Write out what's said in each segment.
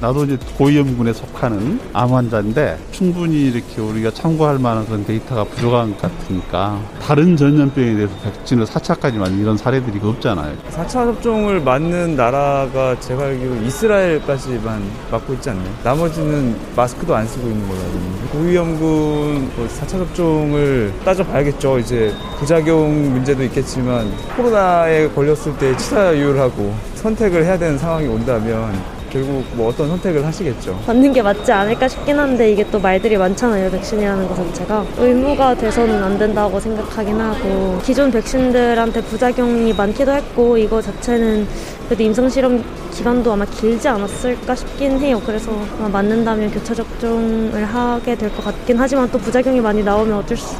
나도 이제 고위험군에 속하는 암 환자인데 충분히 이렇게 우리가 참고할 만한 그런 데이터가 부족한 것 같으니까 다른 전염병에 대해서 백신을 4차까지 맞는 이런 사례들이 없잖아요. 4차 접종을 맞는 나라가 제가 알기로 이스라엘까지만 맞고 있지 않나요? 나머지는 마스크도 안 쓰고 있는 있는데 고위험군 4차 뭐 접종을 따져봐야겠죠. 이제 부작용 문제도 있겠지만 코로나에 걸렸을 때 치사율하고 선택을 해야 되는 상황이 온다면 결국 뭐 어떤 선택을 하시겠죠. 받는 게 맞지 않을까 싶긴 한데 이게 또 말들이 많잖아요. 백신이라는 것 자체가 의무가 돼서는 안 된다고 생각하긴 하고 기존 백신들한테 부작용이 많기도 했고 이거 자체는 그래도 임상 실험 기간도 아마 길지 않았을까 싶긴 해요. 그래서 맞는다면 교차 접종을 하게 될 것 같긴 하지만 또 부작용이 많이 나오면 어쩔 수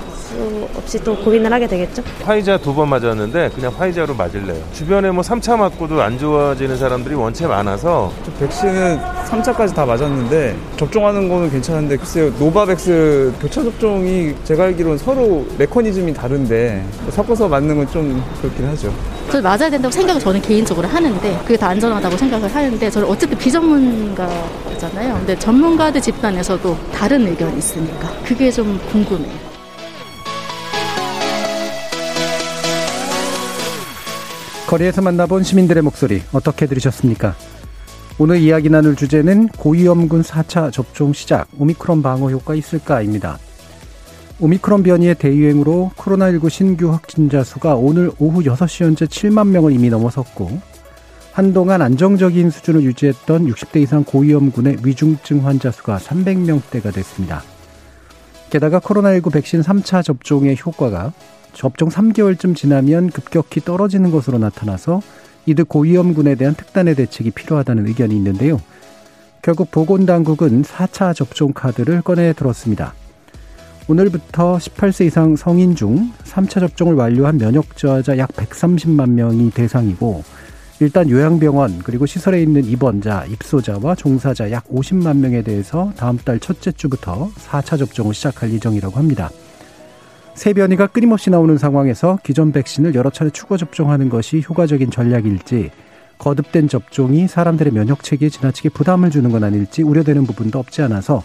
없이 또 고민을 하게 되겠죠. 화이자 두 번 맞았는데 그냥 화이자로 맞을래요. 주변에 뭐 3차 맞고도 안 좋아지는 사람들이 원체 많아서 백신은 3차까지 다 맞았는데 접종하는 거는 괜찮은데 글쎄요 노바백스 교차 접종이 제가 알기로는 서로 메커니즘이 다른데 섞어서 맞는 건 좀 그렇긴 하죠. 저 맞아야 된다고 생각을 저는 개인적으로 하는데 그게 더 안전하다고 생각을 하는데 저는 어쨌든 비전문가잖아요. 근데 전문가들 집단에서도 다른 의견이 있으니까 그게 좀 궁금해요. 거리에서 만나본 시민들의 목소리 어떻게 들으셨습니까? 오늘 이야기 나눌 주제는 고위험군 4차 접종 시작, 오미크론 방어 효과 있을까입니다. 오미크론 변이의 대유행으로 코로나19 신규 확진자 수가 오늘 오후 6시 현재 7만 명을 이미 넘어섰고 한동안 안정적인 수준을 유지했던 60대 이상 고위험군의 위중증 환자 수가 300명대가 됐습니다. 게다가 코로나19 백신 3차 접종의 효과가 접종 3개월쯤 지나면 급격히 떨어지는 것으로 나타나서 이들 고위험군에 대한 특단의 대책이 필요하다는 의견이 있는데요. 결국 보건당국은 4차 접종 카드를 꺼내 들었습니다. 오늘부터 18세 이상 성인 중 3차 접종을 완료한 면역저하자 약 130만 명이 대상이고 일단 요양병원 그리고 시설에 있는 입원자, 입소자와 종사자 약 50만 명에 대해서 다음 달 첫째 주부터 4차 접종을 시작할 예정이라고 합니다. 새 변이가 끊임없이 나오는 상황에서 기존 백신을 여러 차례 추가 접종하는 것이 효과적인 전략일지 거듭된 접종이 사람들의 면역 체계에 지나치게 부담을 주는 건 아닐지 우려되는 부분도 없지 않아서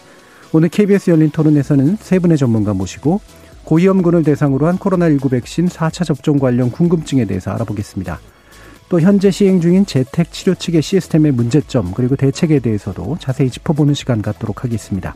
오늘 KBS 열린 토론에서는 세 분의 전문가 모시고 고위험군을 대상으로 한 코로나19 백신 4차 접종 관련 궁금증에 대해서 알아보겠습니다. 또 현재 시행 중인 재택 치료 측의 시스템의 문제점 그리고 대책에 대해서도 자세히 짚어보는 시간 갖도록 하겠습니다.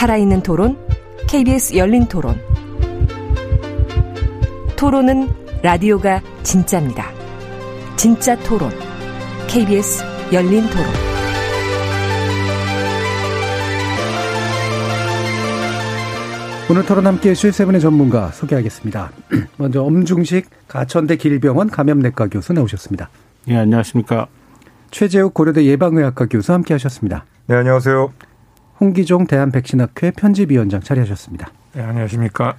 살아있는 토론, KBS 열린 토론. 토론은 라디오가 진짜입니다. 진짜 토론, KBS 열린 토론. 오늘 토론 함께 해주실 세 분의 전문가 소개하겠습니다. 먼저 엄중식 가천대 길병원 감염내과 교수 나오셨습니다. 예, 안녕하십니까. 최재욱 고려대 예방의학과 교수 함께 하셨습니다. 네, 안녕하세요. 홍기종 대한백신학회 편집위원장 자리하셨습니다. 네, 안녕하십니까.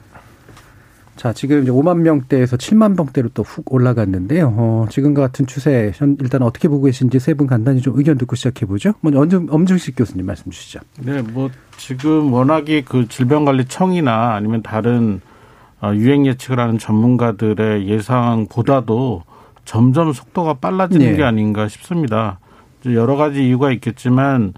자, 지금 이제 5만 명대에서 7만 명대로 또 훅 올라갔는데요. 어, 지금과 같은 추세, 일단 어떻게 보고 계신지 세 분 간단히 좀 의견 듣고 시작해보죠. 먼저 엄중, 엄중식 교수님 말씀 주시죠. 네, 뭐, 지금 워낙에 그 질병관리청이나 아니면 다른 어, 유행 예측을 하는 전문가들의 예상보다도 점점 속도가 빨라지는 네. 게 아닌가 싶습니다. 여러 가지 이유가 있겠지만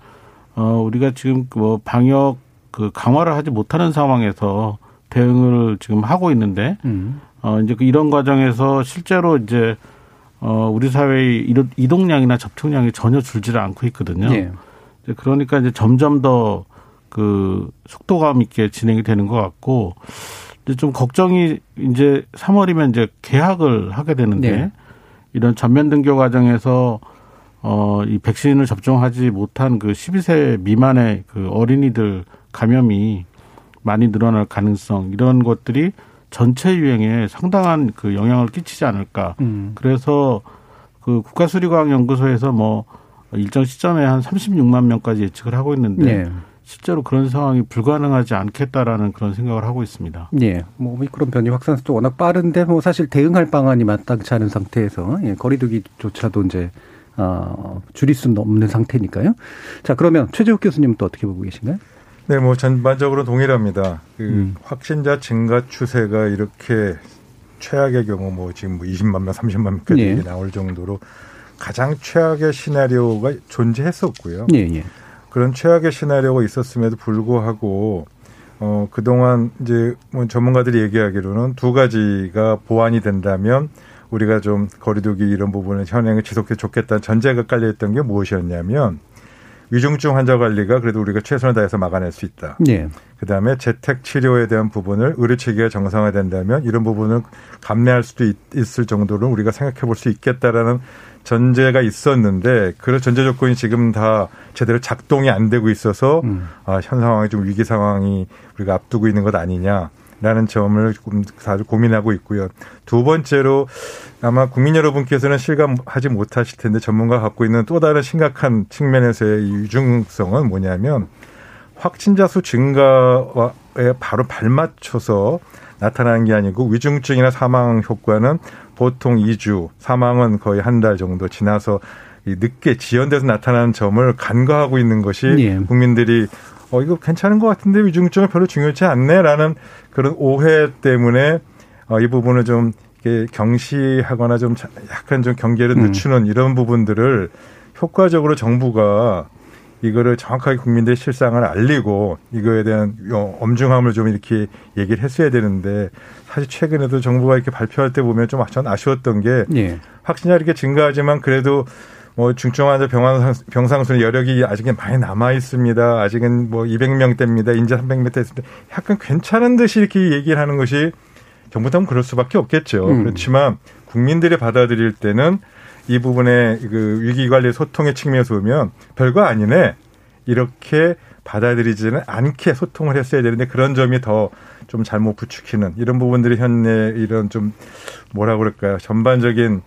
어, 우리가 지금 뭐 방역 그 강화를 하지 못하는 상황에서 대응을 지금 하고 있는데, 음. 어, 이제 그 이런 과정에서 실제로 이제 어, 우리 사회의 이동량이나 접촉량이 전혀 줄지를 않고 있거든요. 예. 이제 그러니까 이제 점점 더 그 속도감 있게 진행이 되는 것 같고, 이제 좀 걱정이 이제 3월이면 이제 개학을 하게 되는데, 네. 이런 전면 등교 과정에서 어, 이 백신을 접종하지 못한 그 12세 미만의 그 어린이들 감염이 많이 늘어날 가능성 이런 것들이 전체 유행에 상당한 그 영향을 끼치지 않을까. 음. 그래서 그 국가수리과학연구소에서 뭐 일정 시점에 한 36만 명까지 예측을 하고 있는데 네. 실제로 그런 상황이 불가능하지 않겠다라는 그런 생각을 하고 있습니다. 예. 뭐 오미크론 변이 확산 속도 워낙 빠른데 뭐 사실 대응할 방안이 마땅치 않은 상태에서 예, 거리두기 조차도 이제 어, 줄일 수는 없는 상태니까요. 자, 그러면 최재욱 교수님은 또 어떻게 보고 계신가요? 네, 뭐 전반적으로 동일합니다. 그 음. 확진자 증가 추세가 이렇게 최악의 경우 뭐 지금 뭐 20만 명, 30만 명까지 예. 나올 정도로 가장 최악의 시나리오가 존재했었고요. 예, 예. 그런 최악의 시나리오가 있었음에도 불구하고 어 그동안 이제 뭐 전문가들이 얘기하기로는 두 가지가 보완이 된다면 우리가 좀 거리두기 이런 부분을 현행을 지속해 좋겠다는 전제가 깔려 있던 게 무엇이었냐면 위중증 환자 관리가 그래도 우리가 최선을 다해서 막아낼 수 있다. 네. 그다음에 재택 치료에 대한 부분을 의료 체계가 정상화된다면 이런 부분을 감내할 수도 있, 을 정도로 우리가 생각해 볼 수 있겠다라는 전제가 있었는데 그런 전제 조건이 지금 다 제대로 작동이 안 되고 있어서 음. 아, 현 상황이 좀 위기 상황이 우리가 앞두고 있는 것 아니냐. 라는 점을 아주 고민하고 있고요. 두 번째로 아마 국민 여러분께서는 실감하지 못하실 텐데 전문가가 갖고 있는 또 다른 심각한 측면에서의 유중성은 뭐냐면 확진자 수 증가에 바로 발맞춰서 나타나는 게 아니고 위중증이나 사망 효과는 보통 2주, 사망은 거의 한 달 정도 지나서 늦게 지연돼서 나타나는 점을 간과하고 있는 것이 예. 국민들이 어 이거 괜찮은 것 같은데 위중증은 별로 중요치 않네라는 그런 오해 때문에 어, 이 부분을 좀 이렇게 경시하거나 좀 약간 좀 경계를 음. 늦추는 음. 이런 부분들을 효과적으로 정부가 이거를 정확하게 국민들의 실상을 알리고 이거에 대한 엄중함을 좀 이렇게 얘기를 했어야 되는데 사실 최근에도 정부가 이렇게 발표할 때 보면 좀 전 아쉬웠던 게 예. 확진자 이렇게 증가하지만 그래도 뭐 중증 환자 병상 병상 수는 여력이 아직은 많이 남아 있습니다. 아직은 뭐 200명대입니다. 인제 300명대 있습니다. 약간 괜찮은 듯이 이렇게 얘기를 하는 것이 정부다면 그럴 수밖에 없겠죠. 음. 그렇지만 국민들이 받아들일 때는 이 부분에 그 위기 관리 소통의 측면에서 보면 별거 아니네. 이렇게 받아들이지는 않게 소통을 했어야 되는데 그런 점이 더 좀 잘못 부추기는 이런 부분들이 현재 이런 좀 뭐라 그럴까요? 전반적인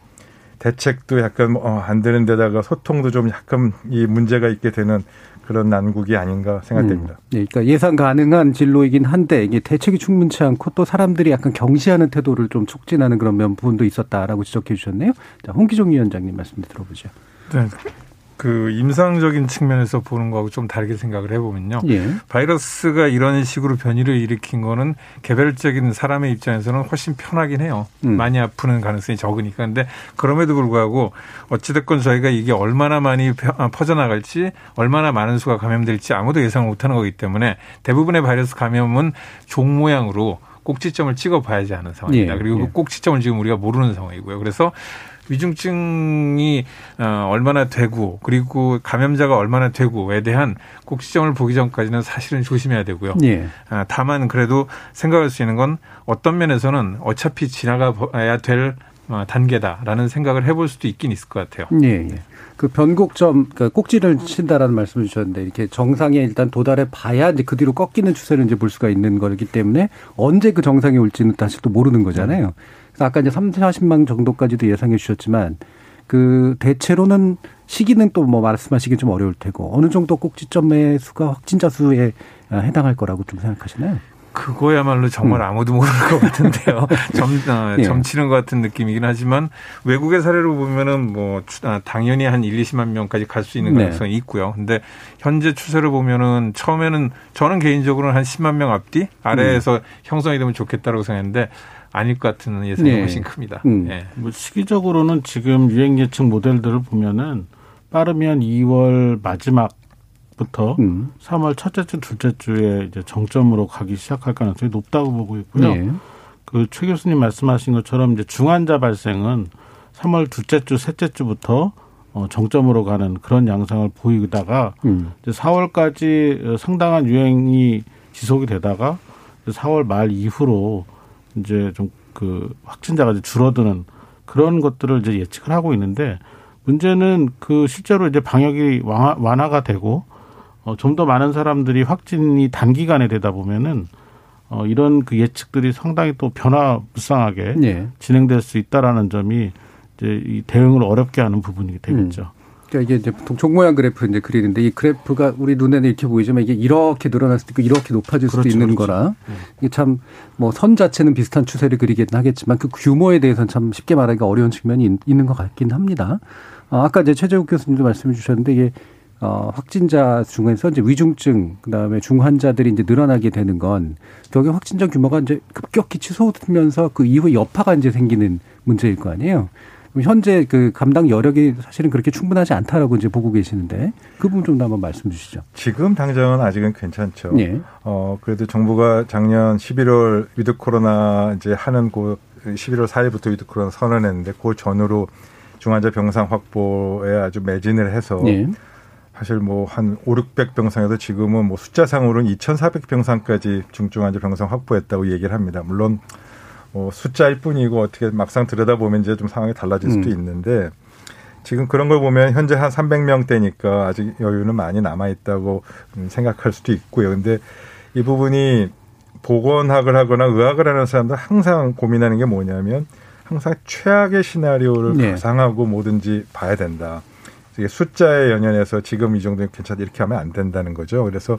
대책도 약간 어, 안 되는 데다가 소통도 좀 약간 이 문제가 있게 되는 그런 난국이 아닌가 생각됩니다. 음. 네, 그러니까 예상 가능한 진로이긴 한데 이게 대책이 충분치 않고 또 사람들이 약간 경시하는 태도를 좀 촉진하는 그런 면 부분도 있었다라고 지적해 주셨네요. 자, 홍기종 위원장님 말씀 들어보죠. 네. 그 임상적인 측면에서 보는 거하고 좀 다르게 생각을 해보면요. 예. 바이러스가 이런 식으로 변이를 일으킨 거는 개별적인 사람의 입장에서는 훨씬 편하긴 해요. 음. 많이 아프는 가능성이 적으니까. 근데 그럼에도 불구하고 어찌됐건 저희가 이게 얼마나 많이 아, 퍼져나갈지 얼마나 많은 수가 감염될지 아무도 예상을 못하는 거기 때문에 대부분의 바이러스 감염은 종 모양으로 꼭지점을 찍어 봐야지 하는 상황입니다. 예. 그리고 그 예. 그 꼭지점을 지금 우리가 모르는 상황이고요. 그래서 위중증이 어, 얼마나 되고 그리고 감염자가 얼마나 되고에 대한 꼭 시점을 보기 전까지는 사실은 조심해야 되고요. 예. 아, 다만 그래도 생각할 수 있는 건 어떤 면에서는 어차피 지나가야 될 어, 단계다라는 생각을 해볼 수도 있긴 있을 것 같아요. 예. 예. 그 변곡점, 그러니까 꼭지를 친다라는 말씀을 주셨는데 이렇게 정상에 일단 도달해 봐야 이제 그 뒤로 꺾이는 추세를 이제 볼 수가 있는 거기 때문에 언제 그 정상에 올지는 다시 또 모르는 거잖아요. 그래서 아까 이제 3, 40만 정도까지도 예상해 주셨지만 그 대체로는 시기는 또 뭐 말씀하시기 좀 어려울 테고 어느 정도 꼭지점의 수가 확진자 수에 해당할 거라고 좀 생각하시나요? 그거야말로 정말 음. 아무도 모르는 것 같은데요. 점, 어, 예. 점치는 것 같은 느낌이긴 하지만 외국의 사례로 보면은 뭐 아, 당연히 한 1, 20만 명까지 갈 수 있는 네. 가능성이 네. 있고요. 근데 현재 추세를 보면은 처음에는 저는 개인적으로는 한 10만 명 앞뒤 아래에서 음. 형성이 되면 좋겠다고 생각했는데 아닐 것 같은 예상이 네. 훨씬 큽니다. 음. 네. 뭐 시기적으로는 지금 유행 예측 모델들을 보면은 빠르면 2월 마지막부터 음. 3월 첫째 주, 둘째 주에 이제 정점으로 가기 시작할 가능성이 높다고 보고 있고요. 네. 그최 교수님 말씀하신 것처럼 이제 중환자 발생은 3월 둘째 주, 셋째 주부터 어, 정점으로 가는 그런 양상을 보이다가 음. 이제 4월까지 상당한 유행이 지속이 되다가 4월 말 이후로 이제 좀 그 확진자가 이제 줄어드는 그런 것들을 이제 예측을 하고 있는데 문제는 그 실제로 이제 방역이 완화, 가 되고 어, 좀 더 많은 사람들이 확진이 단기간에 되다 보면은 어, 이런 그 예측들이 상당히 또 변화무쌍하게 네. 진행될 수 있다라는 점이 이제 이 대응을 어렵게 하는 부분이 되겠죠. 음. 그러니까 이게 이제 보통 종 모양 그래프 이제 그리는데 이 그래프가 우리 눈에는 이렇게 보이지만 이게 이렇게 늘어날 수도 있고 이렇게 높아질 수도 그렇죠, 있는 그렇죠. 거라 네. 이게 참 뭐 선 자체는 비슷한 추세를 그리긴 하겠지만 그 규모에 대해서는 참 쉽게 말하기가 어려운 측면이 있는 것 같긴 합니다. 아, 아까 이제 최재욱 교수님도 말씀해 주셨는데 이게 어, 확진자 중에서 이제 위중증, 그 다음에 중환자들이 이제 늘어나게 되는 건 결국 확진자 규모가 이제 급격히 치솟으면서 그 이후 여파가 이제 생기는 문제일 거 아니에요. 현재 그 감당 여력이 사실은 그렇게 충분하지 않다라고 이제 보고 계시는데 그 부분 좀 한번 말씀 주시죠. 지금 당장은 아직은 괜찮죠. 예. 어, 그래도 정부가 작년 11월 위드 코로나 이제 하는 그 11월 4일부터 위드 코로나 선언했는데 그 전으로 중환자 병상 확보에 아주 매진을 해서 예. 사실 뭐 한 5, 600 병상에서 지금은 뭐 숫자상으로는 2,400 병상까지 중증환자 병상 확보했다고 얘기를 합니다. 물론 뭐 숫자일 뿐이고 어떻게 막상 들여다보면 이제 좀 상황이 달라질 수도 음. 있는데 지금 그런 걸 보면 현재 한 300명대니까 아직 여유는 많이 남아 있다고 생각할 수도 있고요. 근데 이 부분이 보건학을 하거나 의학을 하는 사람들 항상 고민하는 게 뭐냐면 항상 최악의 시나리오를 네. 가상하고 뭐든지 봐야 된다. 이게 숫자에 연연해서 지금 이 정도면 괜찮다 이렇게 하면 안 된다는 거죠. 그래서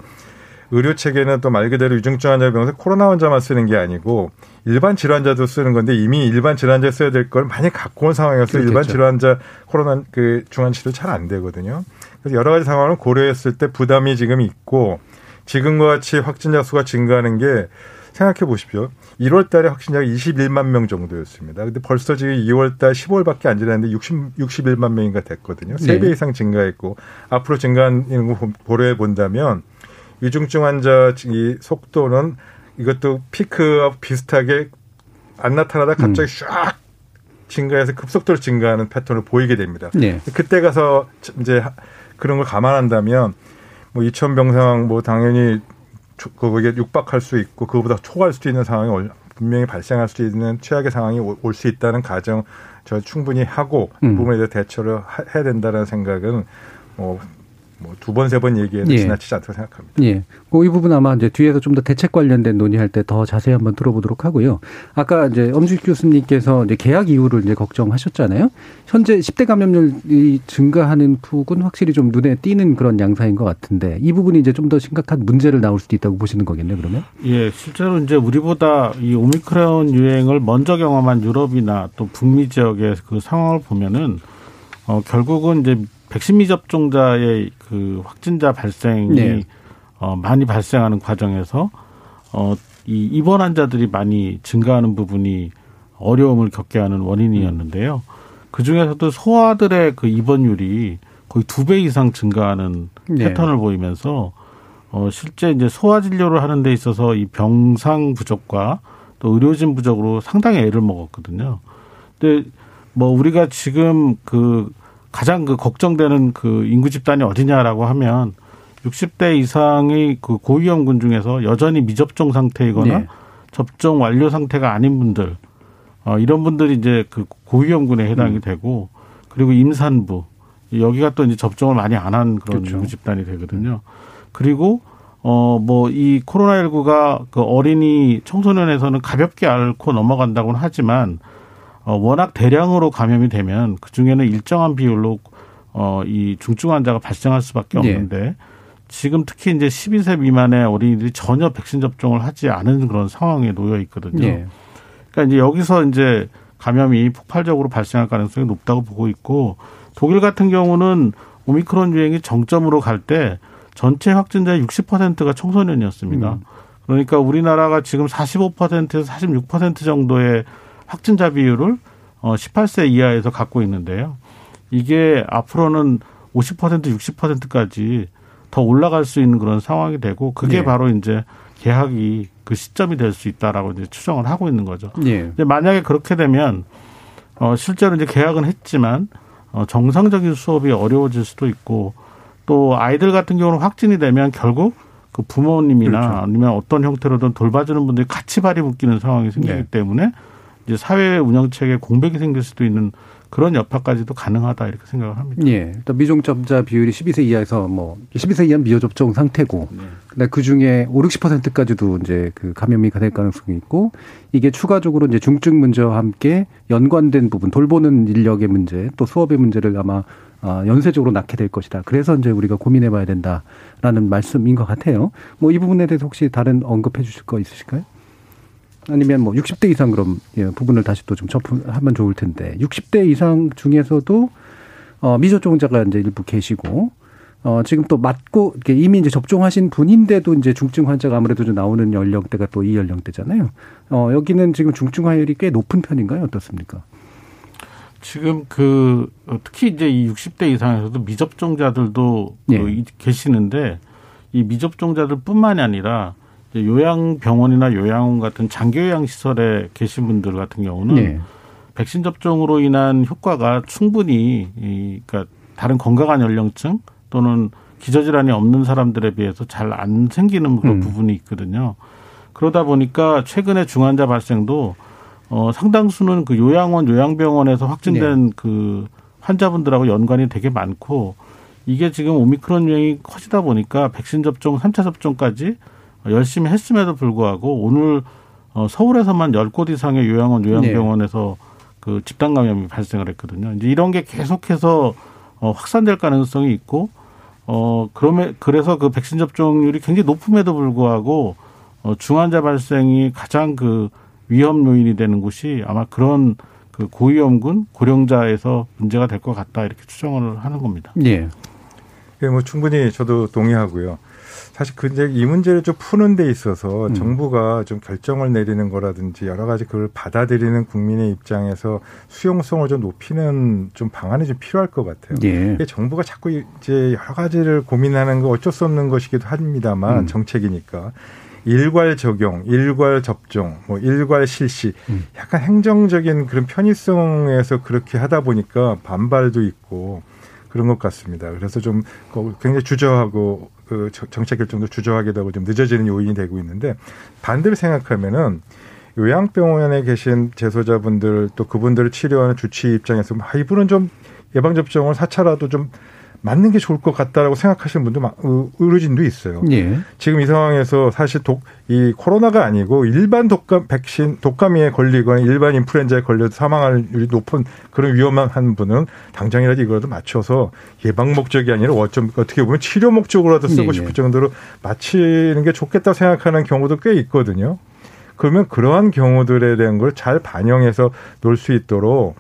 의료 체계는 또 말 그대로 유증증 환자 병원에 코로나 환자만 쓰는 게 아니고 일반 질환자도 쓰는 건데 이미 일반 질환자 써야 될 걸 많이 갖고 온 상황이어서 그렇겠죠. 일반 질환자 코로나 그 중환 치료 잘 안 되거든요. 그래서 여러 가지 상황을 고려했을 때 부담이 지금 있고 지금과 같이 확진자 수가 증가하는 게 생각해 보십시오. 1월 달에 확진자가 21만 명 정도였습니다. 근데 벌써 지금 2월 달 15일밖에 안 지났는데 60, 61만 명인가 됐거든요. 3배 네. 이상 증가했고 앞으로 증가하는 거 고려해 본다면 위중증 환자 이 속도는 이것도 피크와 비슷하게 안 나타나다 갑자기 음. 쫙 증가해서 급속도로 증가하는 패턴을 보이게 됩니다. 네. 그때 가서 이제 그런 걸 감안한다면 뭐 2천 병상 뭐 당연히 거기에 육박할 수 있고 그거보다 초과할 수도 있는 상황이 분명히 발생할 수 있는 최악의 상황이 올 수 있다는 가정 저 충분히 하고 음. 그 부분에 대해 대처를 해야 된다는 생각은 뭐 뭐 두 번, 세번 얘기해도 예. 지나치지 않다고 생각합니다. 예. 그이 부분 아마 이제 뒤에서 좀 더 대책 관련된 논의할 때 더 자세히 한번 들어보도록 하고요. 아까 이제 엄주익 교수님께서 이제 계약 이후를 이제 걱정하셨잖아요. 현재 10대 감염률이 증가하는 폭은 확실히 좀 눈에 띄는 그런 양상인 것 같은데 이 부분이 이제 좀 더 심각한 문제를 나올 수도 있다고 보시는 거겠네요, 그러면? 예, 실제로 이제 우리보다 이 오미크론 유행을 먼저 경험한 유럽이나 또 북미 지역의 그 상황을 보면은 어, 결국은 이제 백신 미접종자의 그 확진자 발생이 네. 어, 많이 발생하는 과정에서 어, 이 입원 환자들이 많이 증가하는 부분이 어려움을 겪게 하는 원인이었는데요. 그 중에서도 소아들의 그 입원율이 거의 두 배 이상 증가하는 네. 패턴을 보이면서 어, 실제 이제 소아 진료를 하는 데 있어서 이 병상 부족과 또 의료진 부족으로 상당히 애를 먹었거든요. 근데 뭐 우리가 지금 그 가장 그 걱정되는 그 인구 집단이 어디냐라고 하면 60대 이상의 그 고위험군 중에서 여전히 미접종 상태이거나 네. 접종 완료 상태가 아닌 분들 어 이런 분들이 이제 그 고위험군에 해당이 음. 되고 그리고 임산부 여기가 또 이제 접종을 많이 안 한 그런 그렇죠. 인구 집단이 되거든요. 그리고 어 뭐 이 코로나19가 그 어린이 청소년에서는 가볍게 앓고 넘어간다고는 하지만 어, 워낙 대량으로 감염이 되면 그 중에는 일정한 비율로 어, 이 중증 환자가 발생할 수밖에 네. 없는데 네. 지금 특히 이제 12세 미만의 어린이들이 전혀 백신 접종을 하지 않은 그런 상황에 놓여 있거든요. 네. 그러니까 이제 여기서 이제 감염이 폭발적으로 발생할 가능성이 높다고 보고 있고 독일 같은 경우는 오미크론 유행이 정점으로 갈 때 전체 확진자의 60%가 청소년이었습니다. 음. 그러니까 우리나라가 지금 45%에서 46% 정도의 확진자 비율을 어 18세 이하에서 갖고 있는데요. 이게 앞으로는 50% 60%까지 더 올라갈 수 있는 그런 상황이 되고 그게 네. 바로 이제 개학이 그 시점이 될 수 있다라고 이제 추정을 하고 있는 거죠. 네. 근데 만약에 그렇게 되면 어 실제로 이제 개학은 했지만 어 정상적인 수업이 어려워질 수도 있고 또 아이들 같은 경우는 확진이 되면 결국 그 부모님이나 그렇죠. 아니면 어떤 형태로든 돌봐주는 분들이 같이 발이 묶이는 상황이 생기기 네. 때문에 이제 사회 운영 체계 공백이 생길 수도 있는 그런 여파까지도 가능하다 이렇게 생각을 합니다. 예. 일단 미종접자 비율이 12세 이하에서 뭐 12세 이하 미여 접종 상태고, 네. 근데 그 중에 5, 60%까지도 이제 그 감염이 될 가능성이 있고 이게 추가적으로 이제 중증 문제와 함께 연관된 부분, 돌보는 인력의 문제, 또 수업의 문제를 아마 어, 연쇄적으로 낳게 될 것이다. 그래서 이제 우리가 고민해 봐야 된다라는 말씀인 것 같아요. 뭐 이 부분에 대해서 혹시 다른 언급해 주실 거 있으실까요? 아니면 뭐 60대 이상 그럼 예, 부분을 다시 또 좀 접하면 좋을 텐데 60대 이상 중에서도 어, 미접종자가 이제 일부 계시고 어, 지금 또 맞고 이미 이제 접종하신 분인데도 이제 중증 환자가 아무래도 좀 나오는 연령대가 또 이 연령대잖아요. 어, 여기는 지금 중증 화율이 꽤 높은 편인가요? 어떻습니까? 지금 그 특히 이제 이 60대 이상에서도 미접종자들도 그 예. 그 계시는데 이 미접종자들뿐만이 아니라 요양병원이나 요양원 같은 장기요양 시설에 계신 분들 같은 경우는 네. 백신 접종으로 인한 효과가 충분히 이 그러니까 다른 건강한 연령층 또는 기저질환이 없는 사람들에 비해서 잘 안 생기는 그런 음. 부분이 있거든요. 그러다 보니까 최근에 중환자 발생도 어 상당수는 그 요양원 요양병원에서 확진된 네. 그 환자분들하고 연관이 되게 많고 이게 지금 오미크론 유행이 커지다 보니까 백신 접종, 삼차 접종까지 열심히 했음에도 불구하고 오늘 어, 서울에서만 열 곳 이상의 요양원 요양병원에서 네. 그 집단 감염이 발생을 했거든요. 이제 이런 게 계속해서 어, 확산될 가능성이 있고 어 그러면 그래서 그 백신 접종률이 굉장히 높음에도 불구하고 어, 중환자 발생이 가장 그 위험 요인이 되는 곳이 아마 그런 그 고위험군 고령자에서 문제가 될 것 같다 이렇게 추정을 하는 겁니다. 예. 예, 뭐 충분히 저도 동의하고요. 사실 근데 이 문제를 좀 푸는 데 있어서 음. 정부가 좀 결정을 내리는 거라든지 여러 가지 그걸 받아들이는 국민의 입장에서 수용성을 좀 높이는 좀 방안이 좀 필요할 것 같아요. 예. 정부가 자꾸 이제 여러 가지를 고민하는 거 어쩔 수 없는 것이기도 합니다만 음. 정책이니까 일괄 적용, 일괄 접종, 뭐 일괄 실시, 음. 약간 행정적인 그런 편의성에서 그렇게 하다 보니까 반발도 있고 그런 것 같습니다. 그래서 좀 굉장히 주저하고 그 정책 결정도 주저하게 되고 좀 늦어지는 요인이 되고 있는데 반대로 생각하면은 요양병원에 계신 재소자분들 또 그분들을 치료하는 주치 입장에서 아, 이분은 좀 예방접종을 사차라도 좀 맞는 게 좋을 것 같다라고 생각하시는 분도 의료진도 있어요. 예. 지금 이 상황에서 사실 독, 이 코로나가 아니고 일반 독감 백신 독감에 걸리거나 일반 인플루엔자에 걸려도 사망할 률이 높은 그런 위험한 분은 당장이라도 이거라도 맞춰서 예방 목적이 아니라 어쩜 어떻게 보면 치료 목적으로라도 쓰고 예. 싶을 정도로 맞히는 게 좋겠다 생각하는 경우도 꽤 있거든요. 그러면 그러한 경우들에 대한 걸 잘 반영해서 놓을 수 있도록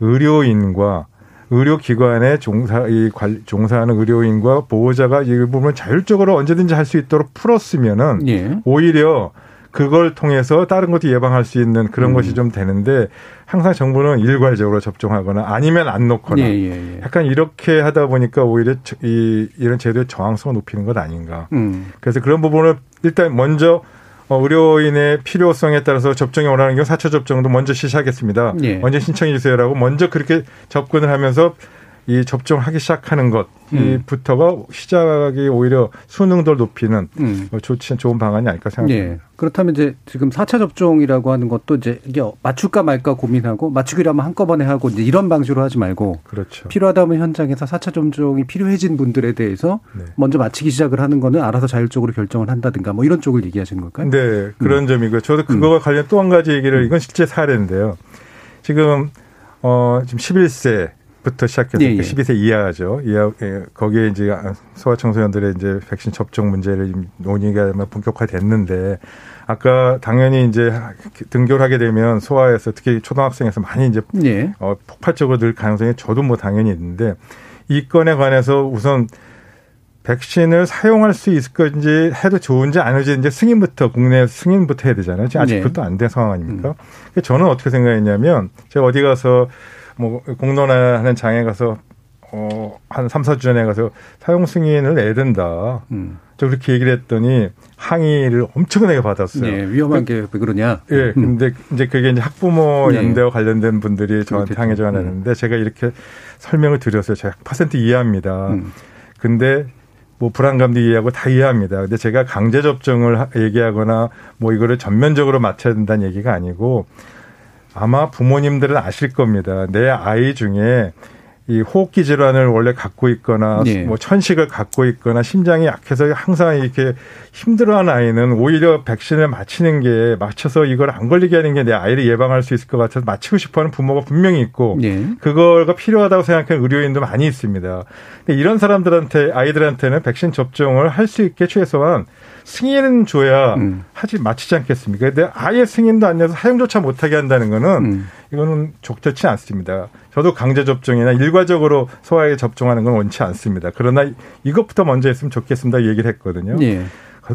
의료인과 의료기관에 종사, 이 관, 종사하는 의료인과 보호자가 이 부분을 자율적으로 언제든지 할 수 있도록 풀었으면은 예. 오히려 그걸 통해서 다른 것도 예방할 수 있는 그런 음. 것이 좀 되는데 항상 정부는 일괄적으로 접종하거나 아니면 안 놓거나 예, 예, 예. 약간 이렇게 하다 보니까 오히려 이 이런 제도의 저항성을 높이는 것 아닌가. 음. 그래서 그런 부분을 일단 먼저 어, 의료인의 필요성에 따라서 접종이 원하는 경우 4차 접종도 먼저 실시하겠습니다. 예. 언제 신청해 주세요라고 먼저 그렇게 접근을 하면서 이 접종하기 시작하는 것부터가 음. 시작이 오히려 수능도를 높이는 음. 뭐 좋지 좋은 방안이 아닐까 생각합니다. 예. 그렇다면 이제 지금 4차 접종이라고 하는 것도 이제 이게 맞출까 말까 고민하고 맞추기로하면 한꺼번에 하고 이제 이런 방식으로 하지 말고 그렇죠. 필요하다면 현장에서 4차 접종이 필요해진 분들에 대해서 네. 먼저 맞추기 시작을 하는 거는 알아서 자율적으로 결정을 한다든가 뭐 이런 쪽을 얘기하시는 걸까요? 네, 그런 음. 점이고요. 저도 그거와 음. 관련 또 한 가지 얘기를 음. 이건 실제 사례인데요. 지금 어 지금 11세 부터 시작해서 예, 예. 12세 이하죠. 이하 예, 거기에 이제 소아청소년들의 이제 백신 접종 문제를 논의가 본격화됐는데 아까 당연히 이제 등교를 하게 되면 소아에서 특히 초등학생에서 많이 이제 예. 어, 폭발적으로 늘 가능성이 저도 뭐 당연히 있는데 이 건에 관해서 우선 백신을 사용할 수 있을 건지 해도 좋은지 아니지 이제 승인부터 국내 승인부터 해야 되잖아요. 지금 아직 네. 그것도 안 된 상황 아닙니까? 음. 저는 어떻게 생각했냐면 제가 어디 가서 뭐 공론화하는 장에 가서 어, 한 3, 4주 전에 가서 사용 승인을 내야 된다. 음. 저 그렇게 얘기를 했더니 항의를 엄청나게 받았어요. 네, 위험한 게 왜 그러냐? 예, 네, 근데 이제 그게 이제 학부모 네. 연대와 관련된 분들이 저한테 항의 전화했는데 음. 제가 이렇게 설명을 드렸어요. 제가 퍼센트 이해합니다. 음. 근데 뭐 불안감도 이해하고 다 이해합니다. 근데 제가 강제 접종을 얘기하거나 뭐 이거를 전면적으로 맞춰야 된다는 얘기가 아니고 아마 부모님들은 아실 겁니다. 내 아이 중에 이 호흡기 질환을 원래 갖고 있거나 네. 뭐 천식을 갖고 있거나 심장이 약해서 항상 이렇게 힘들어하는 아이는 오히려 백신을 맞히는 게 맞춰서 이걸 안 걸리게 하는 게 내 아이를 예방할 수 있을 것 같아서 맞히고 싶어하는 부모가 분명히 있고 네. 그거가 필요하다고 생각하는 의료인도 많이 있습니다. 근데 이런 사람들한테 아이들한테는 백신 접종을 할 수 있게 최소한 승인은 줘야 음. 하지 마치지 않겠습니까? 근데 아예 승인도 안 내서 사용조차 못하게 한다는 거는 음. 이거는 적절치 않습니다. 저도 강제 접종이나 일괄적으로 소아에 접종하는 건 원치 않습니다. 그러나 이것부터 먼저 했으면 좋겠습니다. 얘기를 했거든요. 예.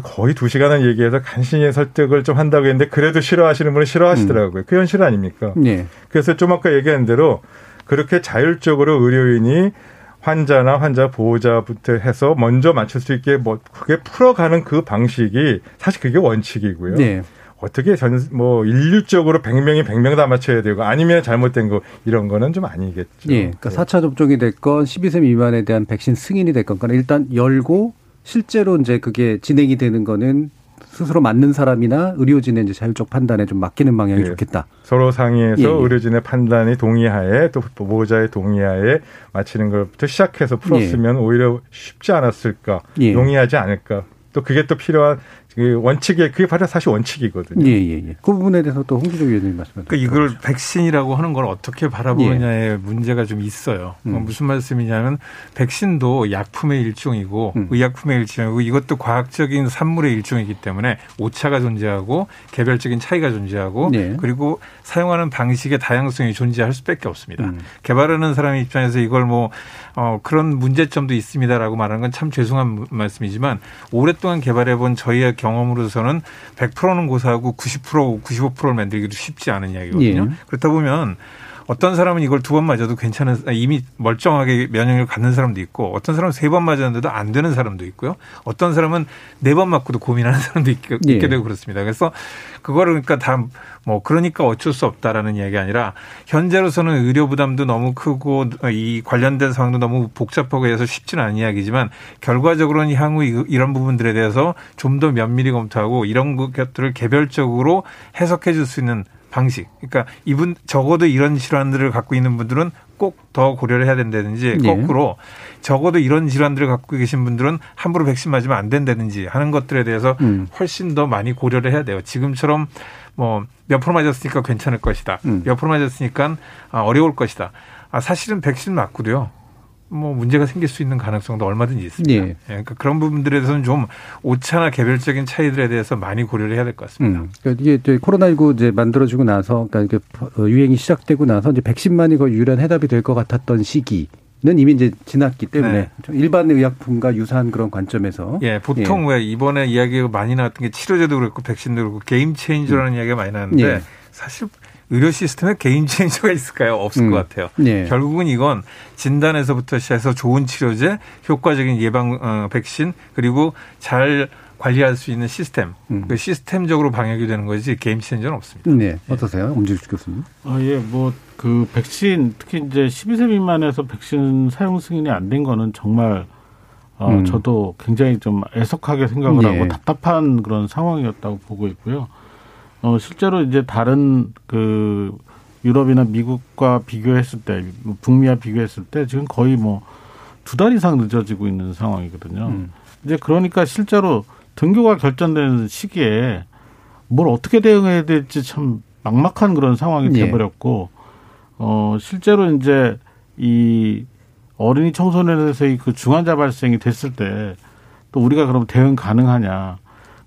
거의 두 시간을 얘기해서 간신히 설득을 좀 한다고 했는데 그래도 싫어하시는 분은 싫어하시더라고요. 음. 그 현실 아닙니까? 예. 그래서 좀 아까 얘기한 대로 그렇게 자율적으로 의료인이 환자나 환자 보호자부터 해서 먼저 맞출 수 있게 뭐 그게 풀어가는 그 방식이 사실 그게 원칙이고요. 네. 어떻게 전, 뭐, 인류적으로 100명이 100명 다 맞춰야 되고, 아니면 잘못된 거, 이런 거는 좀 아니겠죠. 예. 그러니까 네. 4차 접종이 됐건, 12세 미만에 대한 백신 승인이 됐건, 일단 열고, 실제로 이제 그게 진행이 되는 거는 스스로 맞는 사람이나 의료진의 이제 자율적 판단에 좀 맡기는 방향이 예. 좋겠다. 서로 상의해서 예, 예. 의료진의 판단이 동의하에 또 보호자의 동의하에 마치는 것부터 시작해서 풀었으면 예. 오히려 쉽지 않았을까, 예. 용이하지 않을까. 또 그게 또 필요한 그 원칙에 그게 바로 사실 원칙이거든요. 예, 예, 예. 그 부분에 대해서 또 홍기조 의원님 말씀해 그 이걸 그렇죠. 백신이라고 하는 걸 어떻게 바라보느냐의 예. 문제가 좀 있어요. 음. 어, 무슨 말씀이냐면 백신도 약품의 일종이고 음. 의약품의 일종이고 이것도 과학적인 산물의 일종이기 때문에 오차가 존재하고 개별적인 차이가 존재하고 예. 그리고 사용하는 방식의 다양성이 존재할 수밖에 없습니다. 음. 개발하는 사람의 입장에서 이걸 뭐 어, 그런 문제점도 있습니다라고 말하는 건 참 죄송한 말씀이지만 오랫동안 개발해 본 저희의 경 험으로서는 100%는 고사하고 90% 95%를 만들기도 쉽지 않은 이야기거든요. 예. 그렇다 보면 어떤 사람은 이걸 두 번 맞아도 괜찮은 이미 멀쩡하게 면역력을 갖는 사람도 있고 어떤 사람은 세 번 맞았는데도 안 되는 사람도 있고요. 어떤 사람은 네 번 맞고도 고민하는 사람도 있게, 예. 있게 되고 그렇습니다. 그래서 그거를 그러니까 다 뭐 그러니까 어쩔 수 없다라는 이야기 아니라 현재로서는 의료 부담도 너무 크고 이 관련된 상황도 너무 복잡하고 해서 쉽지는 않은 이야기지만 결과적으로는 향후 이런 부분들에 대해서 좀 더 면밀히 검토하고 이런 것들을 개별적으로 해석해 줄 수 있는 방식. 그러니까 이분 적어도 이런 질환들을 갖고 있는 분들은 꼭 더 고려를 해야 된다든지 네. 거꾸로 적어도 이런 질환들을 갖고 계신 분들은 함부로 백신 맞으면 안 된다든지 하는 것들에 대해서 음. 훨씬 더 많이 고려를 해야 돼요. 지금처럼 뭐 몇 프로 맞았으니까 괜찮을 것이다. 음. 몇 프로 맞았으니까 아, 어려울 것이다. 아, 사실은 백신 맞고도요. 뭐 문제가 생길 수 있는 가능성도 얼마든지 있습니다. 예. 예. 그러니까 그런 부분들에 대해서는 좀 오차나 개별적인 차이들에 대해서 많이 고려를 해야 될 것 같습니다. 음. 그러니까 이게 코로나19 이제 만들어지고 나서 그러니까 이게 유행이 시작되고 나서 이제 백신만이 거의 유일한 해답이 될 것 같았던 시기. 는 이미 이제 지났기 때문에 네. 일반 의약품과 유사한 그런 관점에서 예 보통 예. 왜 이번에 이야기가 많이 나왔던 게 치료제도 그렇고 백신도 그렇고 게임 체인저라는 음. 이야기가 많이 나왔는데 예. 사실 의료 시스템에 개인 체인저가 있을까요? 없을 음. 것 같아요. 네. 결국은 이건 진단에서부터 시작해서 좋은 치료제, 효과적인 예방 어, 백신 그리고 잘 관리할 수 있는 시스템, 음. 그 시스템적으로 방역이 되는 거지 게임 체인저는 없습니다. 네, 어떠세요, 엄지수 교수님? 아 예, 뭐 그 백신 특히 이제 12세 미만에서 백신 사용 승인이 안 된 거는 정말 어, 음. 저도 굉장히 좀 애석하게 생각을 네. 하고 답답한 그런 상황이었다고 보고 있고요. 어, 실제로 이제 다른 그 유럽이나 미국과 비교했을 때, 뭐 북미와 비교했을 때 지금 거의 뭐 두 달 이상 늦어지고 있는 상황이거든요. 음. 이제 그러니까 실제로 등교가 결정되는 시기에 뭘 어떻게 대응해야 될지 참 막막한 그런 상황이 예. 돼버렸고, 어, 실제로 이제 이 어린이 청소년에서의 그 중환자 발생이 됐을 때 또 우리가 그럼 대응 가능하냐.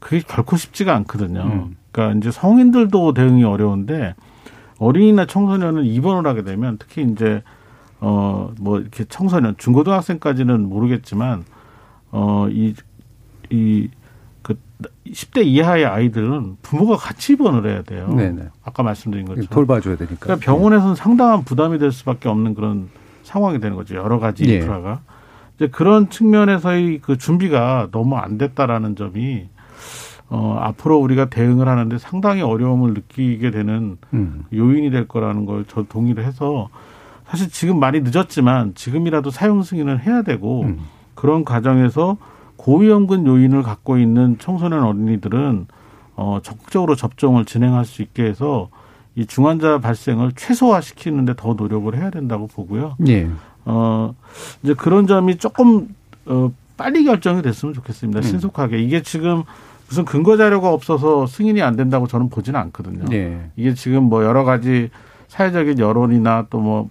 그게 결코 쉽지가 않거든요. 음. 그러니까 이제 성인들도 대응이 어려운데 어린이나 청소년은 입원을 하게 되면 특히 이제 어 뭐 이렇게 청소년 중고등학생까지는 모르겠지만 어이 이 그 10대 이하의 아이들은 부모가 같이 입원을 해야 돼요. 네네. 아까 말씀드린 것처럼 돌봐줘야 되니까. 그러니까 병원에서는 상당한 부담이 될 수밖에 없는 그런 상황이 되는 거죠. 여러 가지 네. 인프라가. 이제 그런 측면에서의 그 준비가 너무 안 됐다라는 점이 어, 앞으로 우리가 대응을 하는데 상당히 어려움을 느끼게 되는 음. 요인이 될 거라는 걸 저 동의를 해서 사실 지금 많이 늦었지만 지금이라도 사용 승인을 해야 되고 음. 그런 과정에서 고위험군 요인을 갖고 있는 청소년 어린이들은 어, 적극적으로 접종을 진행할 수 있게 해서 이 중환자 발생을 최소화시키는데 더 노력을 해야 된다고 보고요. 예. 어 이제 그런 점이 조금 어 빨리 결정이 됐으면 좋겠습니다. 음. 신속하게 이게 지금 무슨 근거 자료가 없어서 승인이 안 된다고 저는 보지는 않거든요. 예. 이게 지금 뭐 여러 가지 사회적인 여론이나 또 뭐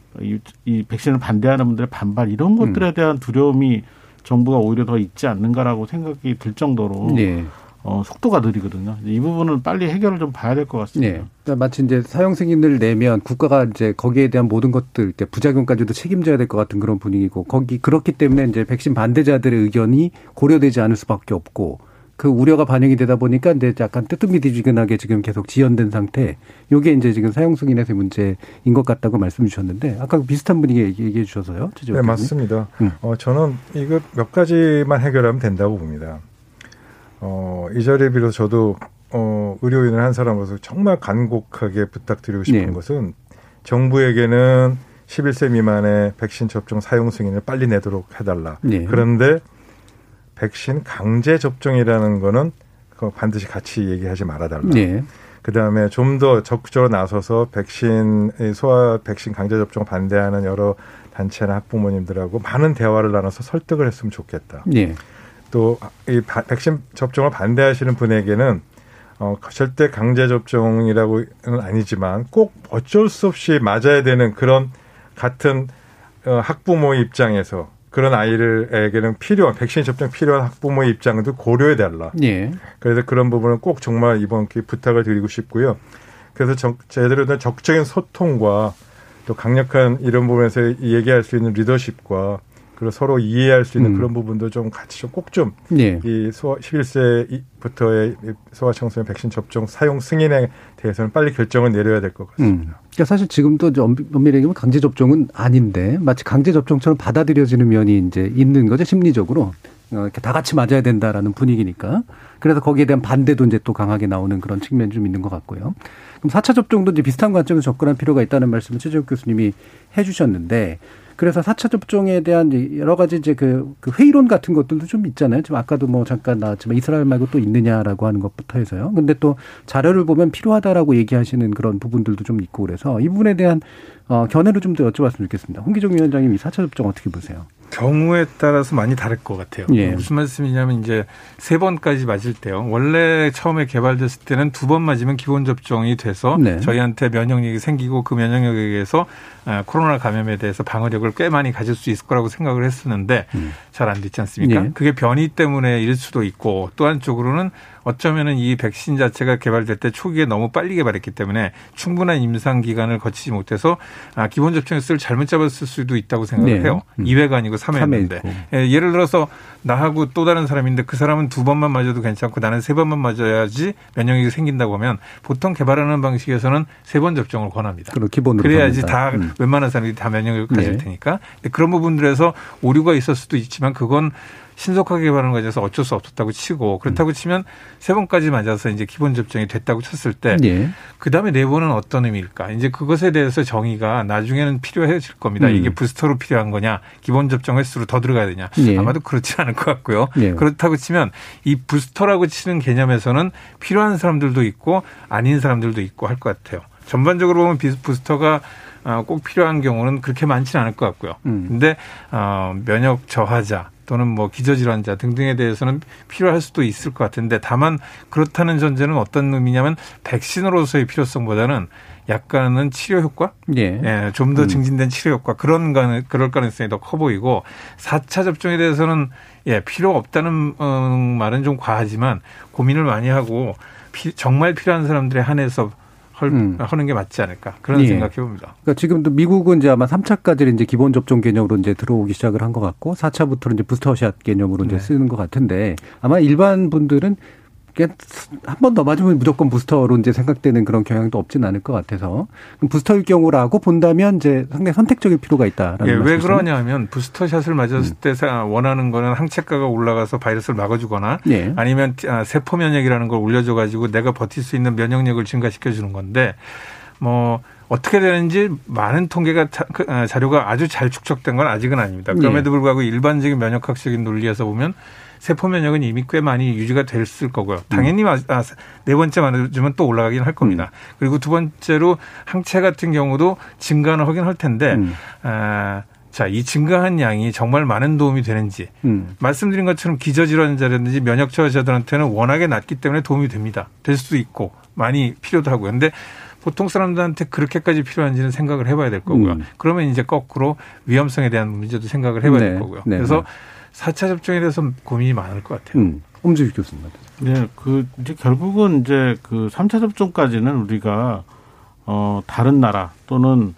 이 백신을 반대하는 분들의 반발 이런 것들에 음. 대한 두려움이 정부가 오히려 더 있지 않는가라고 생각이 들 정도로 네. 어, 속도가 느리거든요. 이 부분은 빨리 해결을 좀 봐야 될 것 같습니다. 네. 그러니까 마치 이제 사용 승인을 내면 국가가 이제 거기에 대한 모든 것들, 부작용까지도 책임져야 될 것 같은 그런 분위기고 거기 그렇기 때문에 이제 백신 반대자들의 의견이 고려되지 않을 수밖에 없고 그 우려가 반영이 되다 보니까 이제 약간 뜨뜻미지근하게 지금 계속 지연된 상태. 요게 이제 지금 사용 승인에서의 문제인 것 같다고 말씀 주셨는데 아까 비슷한 분이 얘기해 주셔서요. 네, 맞습니다. 음. 어, 저는 이거 몇 가지만 해결하면 된다고 봅니다. 어, 이 자리에 비로소 저도 어, 의료인을 한 사람으로서 정말 간곡하게 부탁드리고 싶은 네. 것은 정부에게는 11세 미만의 백신 접종 사용 승인을 빨리 내도록 해달라. 네. 그런데 백신 강제 접종이라는 거는 반드시 같이 얘기하지 말아달라. 네. 그 다음에 좀 더 적극적으로 나서서 백신 소아 백신 강제 접종 반대하는 여러 단체나 학부모님들하고 많은 대화를 나눠서 설득을 했으면 좋겠다. 네. 또이 백신 접종을 반대하시는 분에게는 어, 절대 강제 접종이라고는 아니지만 꼭 어쩔 수 없이 맞아야 되는 그런 같은 어, 학부모 입장에서 그런 아이들에게는 필요한 백신 접종 필요한 학부모의 입장도 고려해 달라. 예. 그래서 그런 부분은 꼭 정말 이번 기회에 부탁을 드리고 싶고요. 그래서 정, 제대로 된 적극적인 소통과 또 강력한 이런 부분에서 얘기할 수 있는 리더십과 그리고 서로 이해할 수 있는 음. 그런 부분도 좀 같이 좀 꼭좀이 예. 소아 11세부터의 소아 청소년 백신 접종 사용 승인에 대해서는 빨리 결정을 내려야 될 것 같습니다. 음. 그러니까 사실 지금도 엄밀히 얘기하면 강제 접종은 아닌데 마치 강제 접종처럼 받아들여지는 면이 이제 있는 거죠 심리적으로 어, 이렇게 다 같이 맞아야 된다라는 분위기니까 그래서 거기에 대한 반대도 이제 또 강하게 나오는 그런 측면이 좀 있는 것 같고요. 그럼 4차 접종도 이제 비슷한 관점에서 접근할 필요가 있다는 말씀을 최재욱 교수님이 해주셨는데 그래서 4차 접종에 대한 여러 가지 이제 그, 그 회의론 같은 것들도 좀 있잖아요. 지금 아까도 뭐 잠깐 나왔지만 이스라엘 말고 또 있느냐라고 하는 것부터 해서요. 근데 또 자료를 보면 필요하다라고 얘기하시는 그런 부분들도 좀 있고 그래서 이 부분에 대한 어, 견해를 좀더 여쭤봤으면 좋겠습니다. 홍기종 위원장님 이 4차 접종 어떻게 보세요? 경우에 따라서 많이 다를 것 같아요. 예. 무슨 말씀이냐면 이제 세 번까지 맞을 때요. 원래 처음에 개발됐을 때는 두 번 맞으면 기본 접종이 돼서 네. 저희한테 면역력이 생기고 그 면역력에 의해서 아, 코로나 감염에 대해서 방어력을 꽤 많이 가질 수 있을 거라고 생각을 했었는데 음. 잘안 됐지 않습니까? 예. 그게 변이 때문에 일 수도 있고 또 한쪽으로는 어쩌면은 이 백신 자체가 개발될 때 초기에 너무 빨리 개발했기 때문에 충분한 임상 기간을 거치지 못해서 아, 기본 접종의 수를 잘못 잡았을 수도 있다고 생각을 네. 해요. 음. 2회가 아니고 3회였는데. 예, 예를 들어서 나하고 또 다른 사람인데 그 사람은 두 번만 맞아도 괜찮고 나는 세 번만 맞아야지 면역력이 생긴다고 하면 보통 개발하는 방식에서는 세 번 접종을 권합니다. 기본으로 그래야지 다 음. 웬만한 사람들이 다 면역력을 가질 네. 테니까 그런 부분들에서 오류가 있을 수도 있지만 그건 신속하게 개발하는 과정에서 어쩔 수 없었다고 치고 그렇다고 음. 치면 세 번까지 맞아서 이제 기본 접종이 됐다고 쳤을 때 예. 그다음에 네 번은 어떤 의미일까? 이제 그것에 대해서 정의가 나중에는 필요해질 겁니다. 음. 이게 부스터로 필요한 거냐, 기본 접종 횟수로 더 들어가야 되냐? 예. 아마도 그렇지 않을 것 같고요. 예. 그렇다고 치면 이 부스터라고 치는 개념에서는 필요한 사람들도 있고 아닌 사람들도 있고 할 것 같아요. 전반적으로 보면 부스터가 어, 꼭 필요한 경우는 그렇게 많지는 않을 것 같고요. 음. 근데 어 면역 저하자 또는 뭐 기저질환자 등등에 대해서는 필요할 수도 있을 것 같은데 다만 그렇다는 전제는 어떤 의미냐면 백신으로서의 필요성보다는 약간은 치료 효과, 예, 예 좀더 음. 증진된 치료 효과 그런 가 그럴 가능성이 더 커 보이고 4차 접종에 대해서는 예 필요 없다는 음, 말은 좀 과하지만 고민을 많이 하고 피, 정말 필요한 사람들에 한해서 음. 하는 게 맞지 않을까 그런 예. 생각해 봅니다. 그러니까 지금도 미국은 이제 아마 3차까지 이제 기본 접종 개념으로 이제 들어오기 시작을 한 것 같고 4차부터는 이제 부스터샷 개념으로 이제 네. 쓰는 것 같은데 아마 일반 분들은 한 번 더 맞으면 무조건 부스터로 이제 생각되는 그런 경향도 없지는 않을 것 같아서 부스터일 경우라고 본다면 이제 상당히 선택적일 필요가 있다라는 예, 왜 그러냐면 부스터샷을 맞았을 음. 때 원하는 거는 항체가가 올라가서 바이러스를 막아주거나 예. 아니면 아, 세포 면역이라는 걸 올려줘 가지고 내가 버틸 수 있는 면역력을 증가시켜 주는 건데 뭐 어떻게 되는지 많은 통계가 그, 아, 자료가 아주 잘 축적된 건 아직은 아닙니다. 그럼에도 예. 불구하고 일반적인 면역학적인 논리에서 보면 세포 면역은 이미 꽤 많이 유지가 됐을 거고요. 당연히 아, 네 번째 맞으면 또 올라가긴 할 겁니다. 음. 그리고 두 번째로 항체 같은 경우도 증가는 하긴 할 텐데 음. 아, 자, 이 증가한 양이 정말 많은 도움이 되는지 음. 말씀드린 것처럼 기저질환자라든지 면역 저하자들한테는 워낙에 낮기 때문에 도움이 됩니다. 될 수도 있고 많이 필요도 하고요. 근데 보통 사람들한테 그렇게까지 필요한지는 생각을 해봐야 될 거고요. 음. 그러면 이제 거꾸로 위험성에 대한 문제도 생각을 해봐야 네. 될 거고요. 네. 그래서 사차 접종에 대해서 고민이 많을 것 같아요. 음. 엄지휘 교수님. 네, 그 이제 결국은 이제 그 3차 접종까지는 우리가 어 다른 나라 또는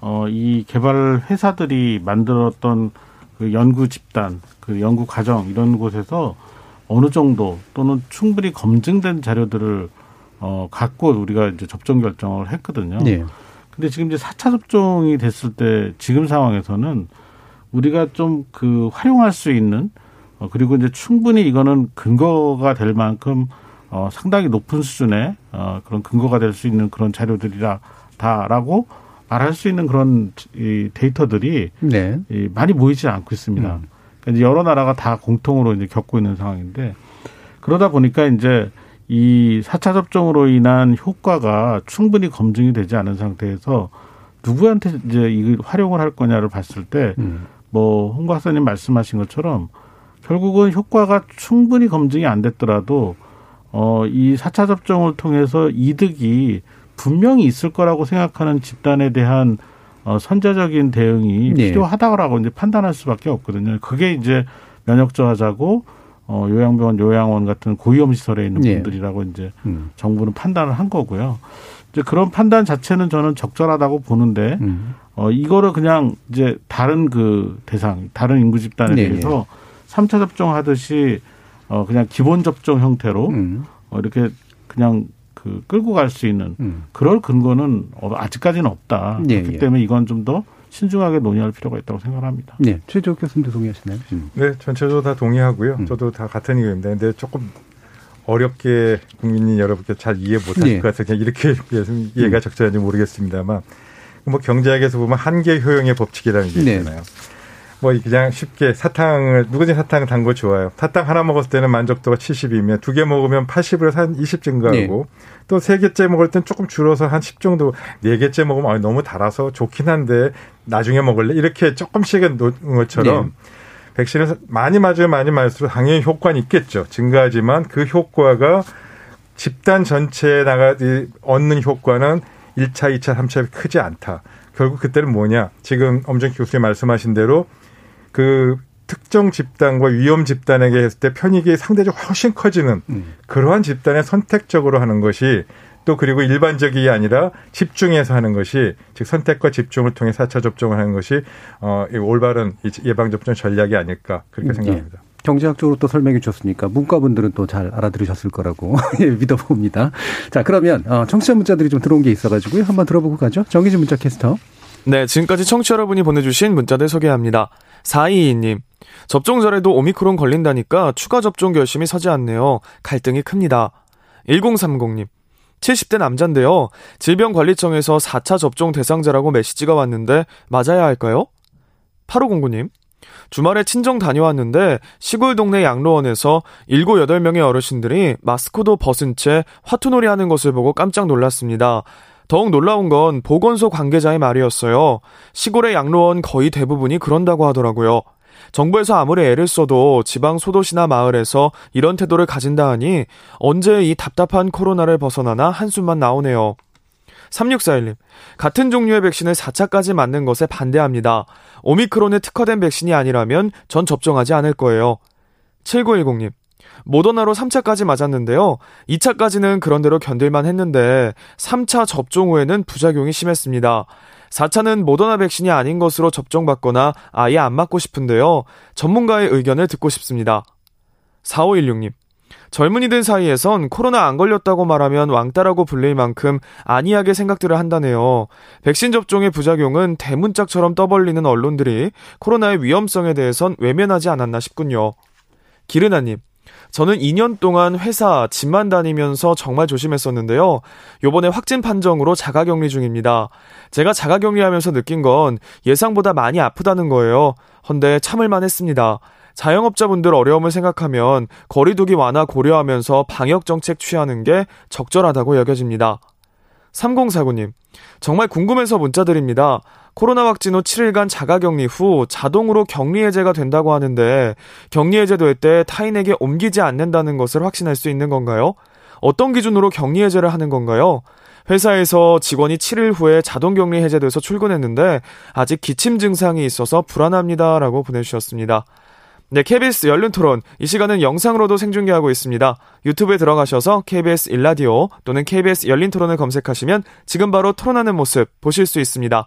어, 이 개발 회사들이 만들었던 그 연구 집단, 그 연구 과정 이런 곳에서 어느 정도 또는 충분히 검증된 자료들을 어, 갖고 우리가 이제 접종 결정을 했거든요. 네. 근데 지금 이제 사차 접종이 됐을 때 지금 상황에서는 우리가 좀 그 활용할 수 있는 어, 그리고 이제 충분히 이거는 근거가 될 만큼 어, 상당히 높은 수준의 어, 그런 근거가 될 수 있는 그런 자료들이라 다라고 말할 수 있는 그런 이 데이터들이 네. 이 많이 모이지 않고 있습니다. 음. 그러니까 여러 나라가 다 공통으로 이제 겪고 있는 상황인데 그러다 보니까 이제 이 4차 접종으로 인한 효과가 충분히 검증이 되지 않은 상태에서 누구한테 이제 이걸 활용을 할 거냐를 봤을 때, 음. 뭐, 홍 박사님 말씀하신 것처럼 결국은 효과가 충분히 검증이 안 됐더라도, 어, 이 4차 접종을 통해서 이득이 분명히 있을 거라고 생각하는 집단에 대한 어, 선제적인 대응이 네. 필요하다고 이제 판단할 수밖에 없거든요. 그게 이제 면역 저하자고 어, 요양병원, 요양원 같은 고위험 시설에 있는 네. 분들이라고 이제 음. 정부는 판단을 한 거고요. 이제 그런 판단 자체는 저는 적절하다고 보는데 음. 어, 이거를 그냥 이제 다른 그 대상, 다른 인구 집단에 네. 대해서 삼차 접종 하듯이 어, 그냥 기본 접종 형태로 음. 어, 이렇게 그냥 그 끌고 갈 수 있는 음. 그럴 근거는 어, 아직까지는 없다. 예, 그렇기 예. 때문에 이건 좀더 신중하게 논의할 필요가 있다고 생각합니다. 네, 최조 교수님도 동의하시나요? 음. 네, 전체적으로 다 동의하고요. 음. 저도 다 같은 의견입니다. 근데 조금 어렵게 국민이 여러분께 잘 이해 못할 네. 것 같아서 그냥 이렇게 이해가 음. 적절한지 모르겠습니다만 뭐 경제학에서 보면 한계 효용의 법칙이라는 게 네. 있잖아요. 네. 뭐 그냥 쉽게 사탕을 누구든지 사탕 단 거 좋아요. 사탕 하나 먹었을 때는 만족도가 70이면 두 개 먹으면 80으로 한 20 증가하고 네. 또세 개째 먹을 땐 조금 줄어서 한 10 정도 네 개째 먹으면 아, 너무 달아서 좋긴 한데 나중에 먹을래 이렇게 조금씩은 놓은 것처럼 네. 백신을 많이 맞으면 많이 맞을수록 당연히 효과는 있겠죠. 증가하지만 그 효과가 집단 전체에 나가 얻는 효과는 1차, 2차, 3차 크지 않다. 결국 그때는 뭐냐? 지금 엄정 교수님 말씀하신 대로 그 특정 집단과 위험 집단에게 했을 때 편익이 상대적으로 훨씬 커지는 음. 그러한 집단에 선택적으로 하는 것이 또 그리고 일반적이 아니라 집중해서 하는 것이 즉 선택과 집중을 통해 사차 접종을 하는 것이 어 올바른 예방 접종 전략이 아닐까 그렇게 음, 예. 생각합니다. 예. 경제학적으로 또 설명해 주셨으니까 문과분들은 또 잘 알아들으셨을 거라고 예, 믿어봅니다. 자 그러면 어, 청취자 문자들이 좀 들어온 게 있어가지고요. 한번 들어보고 가죠. 정기진 문자 캐스터. 네, 지금까지 청취자 여러분이 보내주신 문자들 소개합니다. 422님, 접종 전에도 오미크론 걸린다니까 추가 접종 결심이 서지 않네요. 갈등이 큽니다. 1030님, 70대 남잔데요. 질병관리청에서 4차 접종 대상자라고 메시지가 왔는데 맞아야 할까요? 8509님, 주말에 친정 다녀왔는데 시골 동네 양로원에서 7, 8명의 어르신들이 마스크도 벗은 채 화투놀이 하는 것을 보고 깜짝 놀랐습니다. 더욱 놀라운 건 보건소 관계자의 말이었어요. 시골의 양로원 거의 대부분이 그런다고 하더라고요. 정부에서 아무리 애를 써도 지방 소도시나 마을에서 이런 태도를 가진다 하니 언제 이 답답한 코로나를 벗어나나 한숨만 나오네요. 3641님, 같은 종류의 백신을 4차까지 맞는 것에 반대합니다. 오미크론에 특화된 백신이 아니라면 전 접종하지 않을 거예요. 7910님, 모더나로 3차까지 맞았는데요. 2차까지는 그런대로 견딜만 했는데 3차 접종 후에는 부작용이 심했습니다. 4차는 모더나 백신이 아닌 것으로 접종받거나 아예 안 맞고 싶은데요. 전문가의 의견을 듣고 싶습니다. 4516님. 젊은이들 사이에선 코로나 안 걸렸다고 말하면 왕따라고 불릴 만큼 안이하게 생각들을 한다네요. 백신 접종의 부작용은 대문짝처럼 떠벌리는 언론들이 코로나의 위험성에 대해선 외면하지 않았나 싶군요. 기르나님. 저는 2년 동안 회사 집만 다니면서 정말 조심했었는데요. 요번에 확진 판정으로 자가격리 중입니다. 제가 자가격리하면서 느낀 건 예상보다 많이 아프다는 거예요. 헌데 참을만 했습니다. 자영업자분들 어려움을 생각하면 거리두기 완화 고려하면서 방역 정책 취하는 게 적절하다고 여겨집니다. 3049님, 정말 궁금해서 문자 드립니다. 코로나 확진 후 7일간 자가 격리 후 자동으로 격리 해제가 된다고 하는데 격리 해제될 때 타인에게 옮기지 않는다는 것을 확신할 수 있는 건가요? 어떤 기준으로 격리 해제를 하는 건가요? 회사에서 직원이 7일 후에 자동 격리 해제돼서 출근했는데 아직 기침 증상이 있어서 불안합니다라고 보내주셨습니다. 네, KBS 열린 토론. 이 시간은 영상으로도 생중계하고 있습니다. 유튜브에 들어가셔서 KBS 일라디오 또는 KBS 열린 토론을 검색하시면 지금 바로 토론하는 모습 보실 수 있습니다.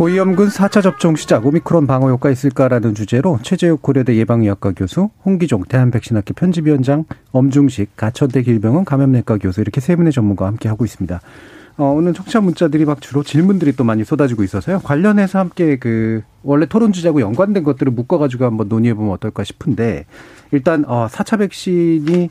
고위험군 4차 접종 시작 오미크론 방어 효과 있을까라는 주제로 최재욱 고려대 예방의학과 교수, 홍기종 대한백신학회 편집위원장, 엄중식 가천대 길병원 감염내과 교수 이렇게 세 분의 전문가와 함께 하고 있습니다. 어, 오늘 청취자 문자들이 막 주로 질문들이 또 많이 쏟아지고 있어서요. 관련해서 함께 그 원래 토론 주제하고 연관된 것들을 묶어가지고 한번 논의해 보면 어떨까 싶은데 일단 어, 4차 백신이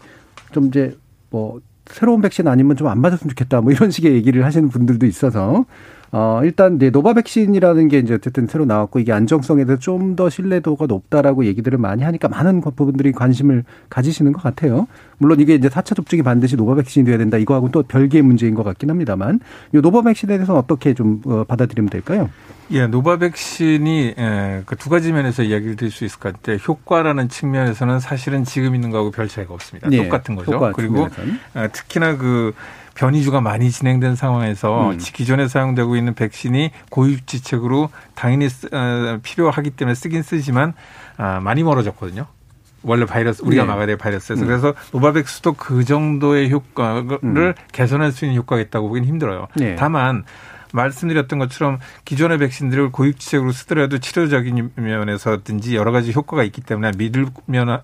좀 이제 뭐 새로운 백신 아니면 좀 안 맞았으면 좋겠다 뭐 이런 식의 얘기를 하시는 분들도 있어서 어, 일단 네, 노바 백신이라는 게 이제 어쨌든 새로 나왔고 이게 안정성에 대해서 좀 더 신뢰도가 높다라고 얘기들을 많이 하니까 많은 부분들이 관심을 가지시는 것 같아요. 물론 이게 이제 4차 접종이 반드시 노바 백신이 돼야 된다 이거하고는 또 별개의 문제인 것 같긴 합니다만 이 노바 백신에 대해서는 어떻게 좀 어, 받아들이면 될까요? 예, 노바 백신이 예, 그 두 가지 면에서 이야기를 드릴 수 있을 것 같아요. 효과라는 측면에서는 사실은 지금 있는 거하고 별 차이가 없습니다. 예, 똑같은 거죠. 그리고 측면에서는. 어, 특히나 그 변이주가 많이 진행된 상황에서 음. 기존에 사용되고 있는 백신이 고육지책으로 당연히 어, 필요하기 때문에 쓰긴 쓰지만 아, 많이 멀어졌거든요. 원래 바이러스 우리가 네. 막아야 될 바이러스에서 음. 그래서 노바백스도 그 정도의 효과를 음. 개선할 수 있는 효과가 있다고 보기는 힘들어요. 네. 다만 말씀드렸던 것처럼 기존의 백신들을 고육지책으로 쓰더라도 치료적인 면에서든지 여러 가지 효과가 있기 때문에 믿을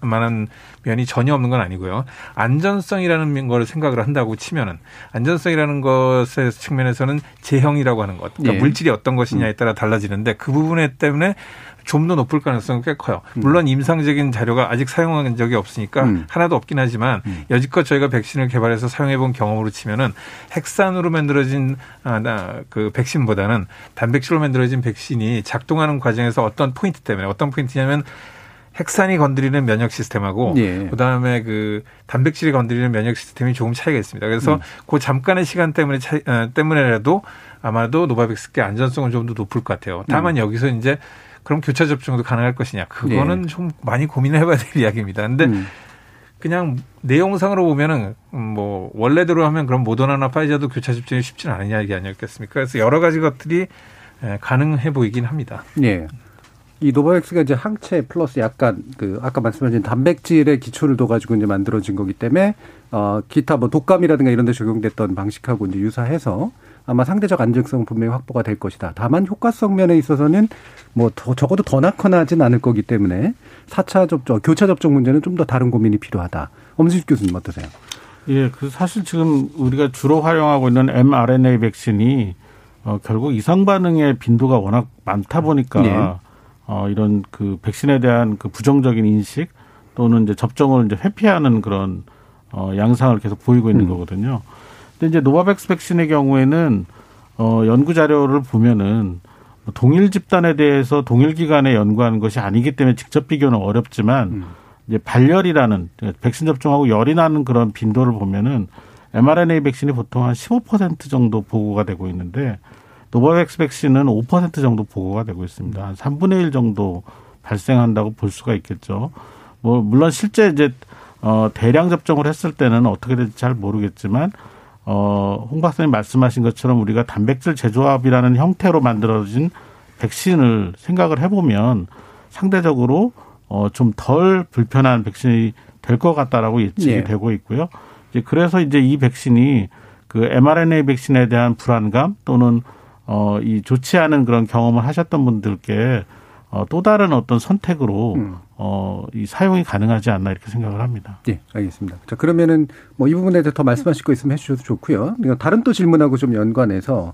만한 면이 전혀 없는 건 아니고요. 안전성이라는 걸 생각을 한다고 치면은 안전성이라는 것의 측면에서는 제형이라고 하는 것, 그러니까 예. 물질이 어떤 것이냐에 따라 달라지는데 그 부분에 때문에 좀 더 높을 가능성은 꽤 커요. 음. 물론 임상적인 자료가 아직 사용한 적이 없으니까 음. 하나도 없긴 하지만 음. 여지껏 저희가 백신을 개발해서 사용해 본 경험으로 치면은 핵산으로 만들어진 아, 그 백신보다는 단백질로 만들어진 백신이 작동하는 과정에서 어떤 포인트 때문에 어떤 포인트냐면 핵산이 건드리는 면역 시스템하고 예. 그다음에 그 단백질이 건드리는 면역 시스템이 조금 차이가 있습니다. 그래서 음. 그 잠깐의 시간 때문에 차, 어, 때문에라도 아마도 노바백스의 안전성은 좀 더 높을 것 같아요. 다만 음. 여기서 이제 그럼 교차 접종도 가능할 것이냐? 그거는 네. 좀 많이 고민을 해봐야 될 이야기입니다. 근데 음. 그냥 내용상으로 보면은 뭐 원래대로 하면 그럼 모더나나 화이자도 교차 접종이 쉽지는 않은 이야기 아니었겠습니까? 그래서 여러 가지 것들이 예, 가능해 보이긴 합니다. 네. 이 노바백스가 이제 항체 플러스 약간 그 아까 말씀하신 단백질의 기초를 둬가지고 이제 만들어진 거기 때문에 어 기타 뭐 독감이라든가 이런 데 적용됐던 방식하고 이제 유사해서 아마 상대적 안정성 분명히 확보가 될 것이다. 다만 효과성 면에 있어서는 뭐 더, 적어도 더 낳거나 하진 않을 거기 때문에 4차 접종, 교차 접종 문제는 좀 더 다른 고민이 필요하다. 엄수식 교수님 어떠세요? 예, 그 사실 지금 우리가 주로 활용하고 있는 mRNA 백신이 어, 결국 이상 반응의 빈도가 워낙 많다 보니까 네. 어, 이런 그 백신에 대한 그 부정적인 인식 또는 이제 접종을 이제 회피하는 그런 어, 양상을 계속 보이고 있는 음. 거거든요. 근데 이제 노바백스 백신의 경우에는 어 연구 자료를 보면은 동일 집단에 대해서 동일 기간에 연구하는 것이 아니기 때문에 직접 비교는 어렵지만 음. 이제 발열이라는 백신 접종하고 열이 나는 그런 빈도를 보면은 mRNA 백신이 보통 한 15% 정도 보고가 되고 있는데 노바백스 백신은 5% 정도 보고가 되고 있습니다. 한 3분의 1 정도 발생한다고 볼 수가 있겠죠. 뭐 물론 실제 이제 어 대량 접종을 했을 때는 어떻게 될지 잘 모르겠지만 어, 홍 박사님 말씀하신 것처럼 우리가 단백질 재조합이라는 형태로 만들어진 백신을 생각을 해보면 상대적으로 어, 좀 덜 불편한 백신이 될 것 같다라고 예측이 예. 되고 있고요. 이제 그래서 이제 이 백신이 그 mRNA 백신에 대한 불안감 또는 어, 이 좋지 않은 그런 경험을 하셨던 분들께 어, 또 다른 어떤 선택으로 음. 어, 이 사용이 가능하지 않나 이렇게 생각을 합니다. 예, 알겠습니다. 자, 그러면은 뭐 이 부분에 대해서 더 말씀하실 거 있으면 해주셔도 좋고요. 다른 또 질문하고 좀 연관해서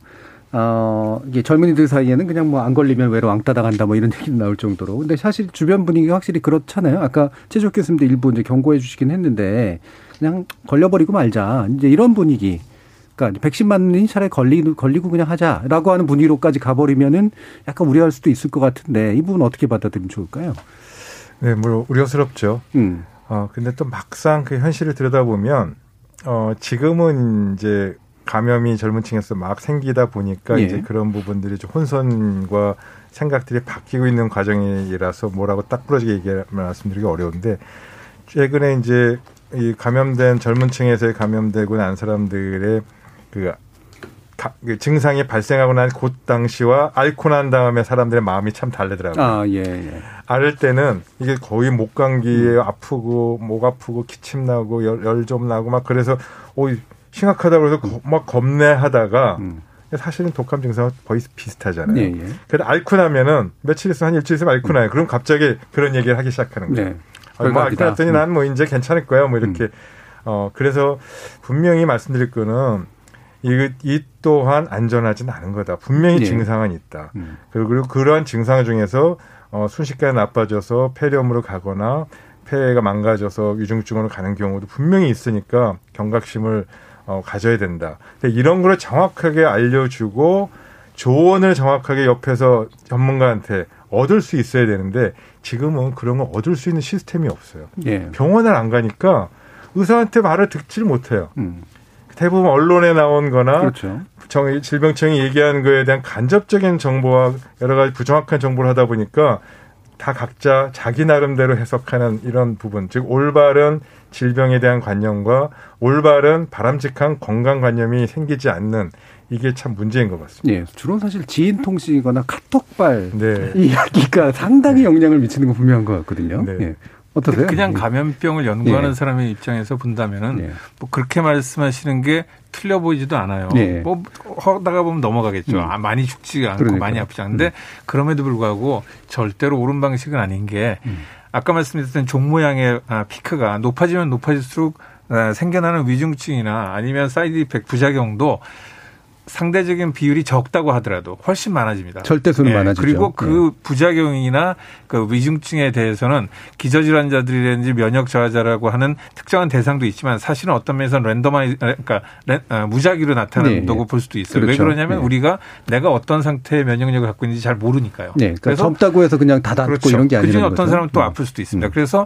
어, 이게 젊은이들 사이에는 그냥 뭐 안 걸리면 외로 왕따 당한다 뭐 이런 얘기도 나올 정도로. 근데 사실 주변 분위기가 확실히 그렇잖아요. 아까 최적 교수님도 일부 이제 경고해 주시긴 했는데 그냥 걸려버리고 말자. 이제 이런 분위기. 그러니까 백신 맞는 차라리 걸리, 걸리고 그냥 하자라고 하는 분위기로까지 가버리면은 약간 우려할 수도 있을 것 같은데 이 부분 어떻게 받아들이면 좋을까요? 네, 뭐 우려스럽죠. 음. 어, 근데 또 막상 그 현실을 들여다보면 어, 지금은 이제 감염이 젊은 층에서 막 생기다 보니까 예. 이제 그런 부분들이 좀 혼선과 생각들이 바뀌고 있는 과정이라서 뭐라고 딱 부러지게 얘기 말씀드리기 어려운데 최근에 이제 이 감염된 젊은 층에서 감염되고 난 사람들의 그, 그 증상이 발생하고 난 곧 당시와 앓고 난 다음에 사람들의 마음이 참 다르더라고요. 아, 예, 예. 앓을 때는 이게 거의 목 감기에 음. 아프고 목 아프고 기침 나고 열 좀 나고 막 그래서 오 심각하다고 해서 음. 막 겁내하다가 음. 사실은 독감 증상은 거의 비슷하잖아요. 예, 예. 그래서 앓고 나면은 며칠 있으면 한 일주일 있으면 앓고 나요. 그럼 갑자기 그런 얘기를 하기 시작하는 거예요. 네. 아, 뭐 앓고 났더니 난 뭐 이제 괜찮을 거야. 뭐 이렇게. 음. 어, 그래서 분명히 말씀드릴 거는 이, 이 또한 안전하지는 않은 거다. 분명히 예. 증상은 있다. 음. 그리고 그러한 증상 중에서 어, 순식간에 나빠져서 폐렴으로 가거나 폐가 망가져서 위중증으로 가는 경우도 분명히 있으니까 경각심을 어, 가져야 된다. 근데 이런 걸 정확하게 알려주고 조언을 정확하게 옆에서 전문가한테 얻을 수 있어야 되는데 지금은 그런 걸 얻을 수 있는 시스템이 없어요. 예. 병원을 안 가니까 의사한테 말을 듣지를 못해요. 음. 대부분 언론에 나온 거나 그렇죠. 정, 질병청이 얘기하는 거에 대한 간접적인 정보와 여러 가지 부정확한 정보를 하다 보니까 다 각자 자기 나름대로 해석하는 이런 부분, 즉 올바른 질병에 대한 관념과 올바른 바람직한 건강관념이 생기지 않는 이게 참 문제인 것 같습니다. 예, 주로 사실 지인 통신이거나 카톡발 네. 이야기가 상당히 영향을 미치는 건 분명한 것 같거든요. 네. 예. 어떠세요? 그냥 예. 감염병을 연구하는 예. 사람의 입장에서 본다면은 예. 뭐 그렇게 말씀하시는 게 틀려 보이지도 않아요. 예. 뭐 하다가 보면 넘어가겠죠. 음. 아, 많이 죽지가 않고 그러니까. 많이 아프지 않은데 음. 그럼에도 불구하고 절대로 옳은 방식은 아닌 게 음. 아까 말씀드렸던 종 모양의 아, 피크가 높아지면 높아질수록 아, 생겨나는 위중증이나 아니면 side effect 부작용도 상대적인 비율이 적다고 하더라도 훨씬 많아집니다. 절대수는 예, 많아지죠. 그리고 그 예. 부작용이나 그 위중증에 대해서는 기저질환자들이라든지 면역 저하자라고 하는 특정한 대상도 있지만 사실은 어떤 면에서 랜덤아이 그러니까 랜, 아, 무작위로 나타난다고 네. 볼 수도 있어요. 그렇죠. 왜 그러냐면 네. 우리가 내가 어떤 상태의 면역력을 갖고 있는지 잘 모르니까요. 네. 그러니까 그래서 적다고 해서 그냥 다 닫고 그렇죠. 이런 게 아니라 그중에 어떤 사람은 또 음. 아플 수도 있습니다. 음. 그래서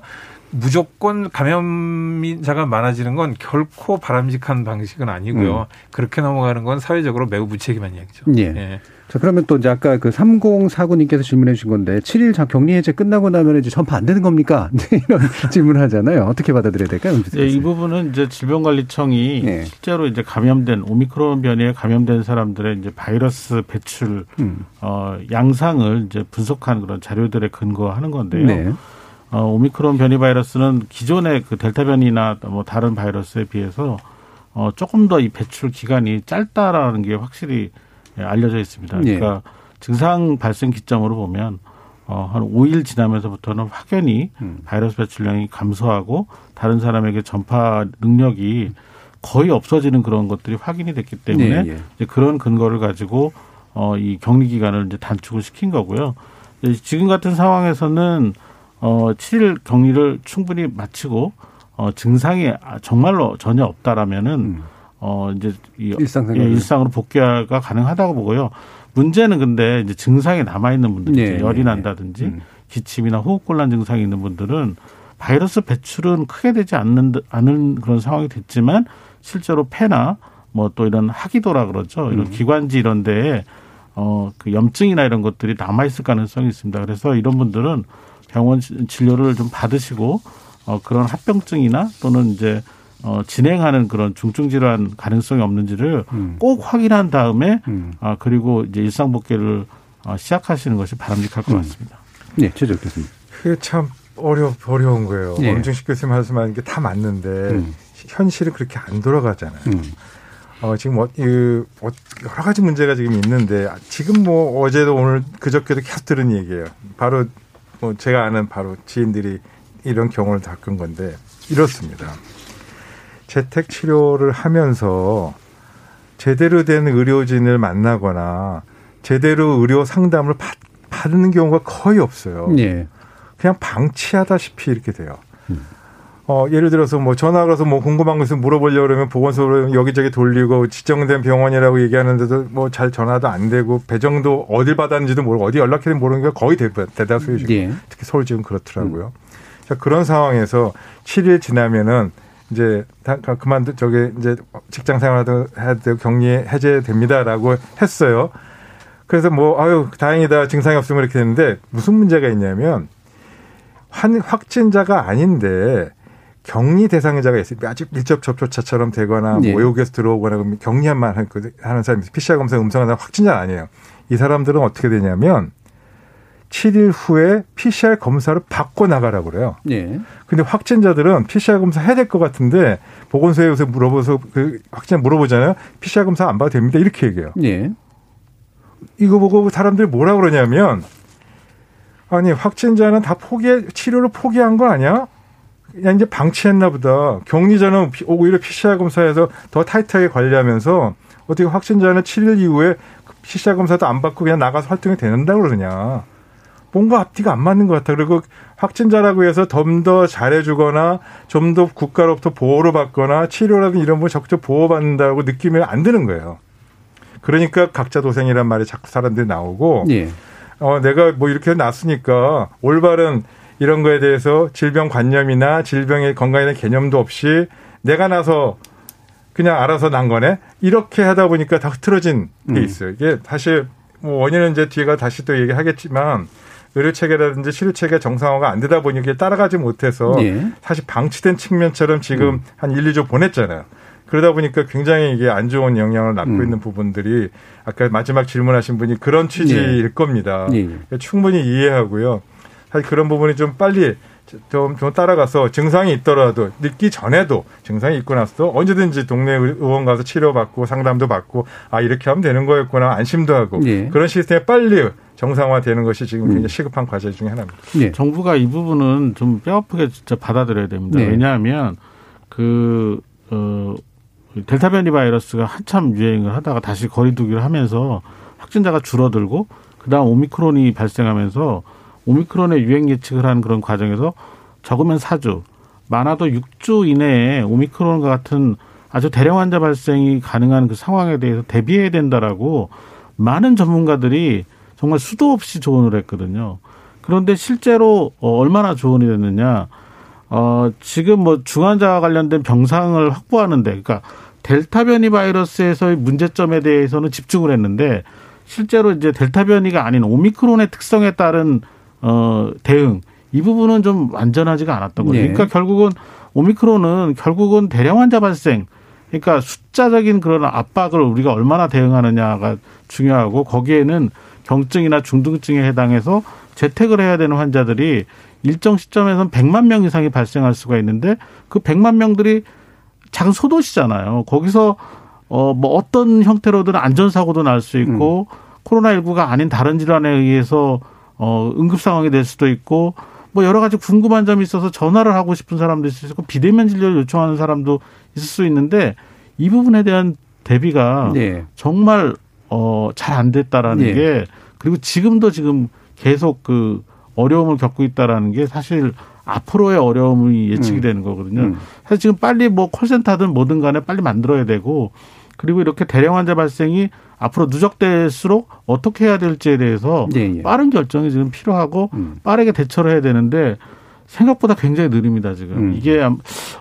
무조건 감염자가 많아지는 건 결코 바람직한 방식은 아니고요. 음. 그렇게 넘어가는 건 사회적으로 매우 무책임한 이야기죠. 예. 예. 자, 그러면 또 이제 아까 그 3049님께서 질문해 주신 건데 7일 격리 해제 끝나고 나면 이제 전파 안 되는 겁니까? 이런 질문을 하잖아요. 어떻게 받아들여야 될까요? 예, 이 부분은 이제 질병관리청이 예. 실제로 이제 감염된 오미크론 변이에 감염된 사람들의 이제 바이러스 배출 음. 어 양상을 이제 분석한 그런 자료들에 근거하는 건데요. 네. 어, 오미크론 변이 바이러스는 기존의 그 델타 변이나 뭐 다른 바이러스에 비해서 어, 조금 더 이 배출 기간이 짧다라는 게 확실히 예, 알려져 있습니다. 예. 그러니까 증상 발생 기점으로 보면 어, 한 5일 지나면서부터는 확연히 음. 바이러스 배출량이 감소하고 다른 사람에게 전파 능력이 거의 없어지는 그런 것들이 확인이 됐기 때문에 네, 예. 이제 그런 근거를 가지고 어, 이 격리 기간을 이제 단축을 시킨 거고요. 지금 같은 상황에서는 어, 7일 격리를 충분히 마치고 어, 증상이 정말로 전혀 없다라면은 음. 어, 이제 이 일상 예, 일상으로 복귀가 가능하다고 보고요. 문제는 근데 이제 증상이 남아 있는 분들, 네, 열이 네, 네. 난다든지 음. 기침이나 호흡곤란 증상이 있는 분들은 바이러스 배출은 크게 되지 않는 않은 그런 상황이 됐지만 실제로 폐나 뭐 또 이런 하기도라 그러죠. 이런 음. 기관지 이런 데에 어, 그 염증이나 이런 것들이 남아 있을 가능성이 있습니다. 그래서 이런 분들은 병원 진료를 좀 받으시고 어 그런 합병증이나 또는 이제 어 진행하는 그런 중증 질환 가능성이 없는지를 음. 꼭 확인한 다음에 음. 아 그리고 이제 일상 복귀를 어, 시작하시는 것이 바람직할 것 음. 같습니다. 네, 최적 교수님. 그게 참 어려 어려운 거예요. 네. 엄중식 교수님 말씀하는 게 다 맞는데 음. 현실은 그렇게 안 돌아가잖아요. 음. 어, 지금 뭐, 이, 뭐 여러 가지 문제가 지금 있는데 지금 뭐 어제도 오늘 그저께도 계속 들은 얘기예요. 바로 뭐 제가 아는 바로 지인들이 이런 경우를 겪은 건데 이렇습니다. 재택 치료를 하면서 제대로 된 의료진을 만나거나 제대로 의료 상담을 받, 받는 경우가 거의 없어요. 네. 그냥 방치하다시피 이렇게 돼요. 음. 어, 예를 들어서 뭐 전화 걸어서 뭐 궁금한 것을 물어보려고 그러면 보건소로 여기저기 돌리고 지정된 병원이라고 얘기하는데도 뭐 잘 전화도 안 되고 배정도 어딜 받았는지도 모르고 어디 연락해야 모르는 게 거의 대다수예요. 네. 특히 서울 지금 그렇더라고요. 음. 자, 그런 상황에서 7일 지나면은 이제 다 그만두 저기 이제 직장 생활도 해야 되고 격리 해제됩니다라고 했어요. 그래서 뭐 아유 다행이다 증상이 없으면 이렇게 됐는데 무슨 문제가 있냐면 환 확진자가 아닌데 격리 대상자가 있어요. 아직 밀접 접촉자처럼 되거나 네. 모욕에서 들어오거나 격리한만 하는 사람이 PCR 검사 음성한 사람 확진자 아니에요. 이 사람들은 어떻게 되냐면 7일 후에 PCR 검사를 받고 나가라고 그래요. 네. 근데 확진자들은 PCR 검사 해야 될 것 같은데 보건소에 서 물어봐서 그 확진 물어보잖아요. PCR 검사 안 봐도 됩니다. 이렇게 얘기해요. 네. 이거 보고 사람들이 뭐라 그러냐면 아니 확진자는 다 포기 치료를 포기한 거 아니야? 그냥 이제 방치했나 보다. 격리자는 오히려 PCR 검사에서 더 타이트하게 관리하면서 어떻게 확진자는 7일 이후에 PCR 검사도 안 받고 그냥 나가서 활동이 되는다 그러느냐. 뭔가 앞뒤가 안 맞는 것 같아. 그리고 확진자라고 해서 좀 더 잘해주거나 좀 더 국가로부터 보호를 받거나 치료라든 이런 걸 적극 보호받는다고 느끼면 안 드는 거예요. 그러니까 각자 도생이란 말이 자꾸 사람들이 나오고, 예. 어, 내가 뭐 이렇게 났으니까 올바른 이런 거에 대해서 질병 관념이나 질병의 건강에 대한 개념도 없이 내가 나서 그냥 알아서 난 거네. 이렇게 하다 보니까 다 흐트러진 게 음. 있어요. 이게 사실 뭐 원인은 이제 뒤가 다시 또 얘기하겠지만 의료 체계라든지 치료 체계 정상화가 안 되다 보니 이게 따라가지 못해서 네. 사실 방치된 측면처럼 지금 음. 한 1, 2조 보냈잖아요. 그러다 보니까 굉장히 이게 안 좋은 영향을 낳고 음. 있는 부분들이 아까 마지막 질문하신 분이 그런 취지일 네. 겁니다. 네. 충분히 이해하고요. 사실 그런 부분이 좀 빨리 좀, 좀 따라가서 증상이 있더라도 늦기 전에도 증상이 있고 나서도 언제든지 동네 의원 가서 치료받고 상담도 받고 아 이렇게 하면 되는 거였구나 안심도 하고 네. 그런 시스템이 빨리 정상화되는 것이 지금 굉장히 음. 시급한 과제 중에 하나입니다. 네. 정부가 이 부분은 좀 뼈아프게 진짜 받아들여야 됩니다. 네. 왜냐하면 그 어, 델타 변이 바이러스가 한참 유행을 하다가 다시 거리두기를 하면서 확진자가 줄어들고 그다음 오미크론이 발생하면서 오미크론의 유행 예측을 하는 그런 과정에서 적으면 4주, 많아도 6주 이내에 오미크론과 같은 아주 대량 환자 발생이 가능한 그 상황에 대해서 대비해야 된다라고 많은 전문가들이 정말 수도 없이 조언을 했거든요. 그런데 실제로 어, 얼마나 조언이 됐느냐. 어, 지금 뭐 중환자와 관련된 병상을 확보하는데, 그러니까 델타 변이 바이러스에서의 문제점에 대해서는 집중을 했는데, 실제로 이제 델타 변이가 아닌 오미크론의 특성에 따른 어, 대응 이 부분은 좀 완전하지가 않았던 거죠. 네. 그러니까 결국은 오미크론은 결국은 대량 환자 발생 그러니까 숫자적인 그런 압박을 우리가 얼마나 대응하느냐가 중요하고 거기에는 경증이나 중등증에 해당해서 재택을 해야 되는 환자들이 일정 시점에서는 100만 명 이상이 발생할 수가 있는데 그 100만 명들이 작은 소도시잖아요. 거기서 어 뭐 어떤 형태로든 안전 사고도 날 수 있고 음. 코로나19가 아닌 다른 질환에 의해서 어, 응급 상황이 될 수도 있고 뭐 여러 가지 궁금한 점이 있어서 전화를 하고 싶은 사람도 있을 수 있고 비대면 진료를 요청하는 사람도 있을 수 있는데 이 부분에 대한 대비가 네. 정말 어, 잘 안 됐다라는 네. 게 그리고 지금도 지금 계속 그 어려움을 겪고 있다라는 게 사실 앞으로의 어려움이 예측이 음. 되는 거거든요. 음. 사실 지금 빨리 뭐 콜센터든 뭐든 간에 빨리 만들어야 되고 그리고 이렇게 대량 환자 발생이 앞으로 누적될수록 어떻게 해야 될지에 대해서 네, 예. 빠른 결정이 지금 필요하고 음. 빠르게 대처를 해야 되는데 생각보다 굉장히 느립니다 지금 음. 이게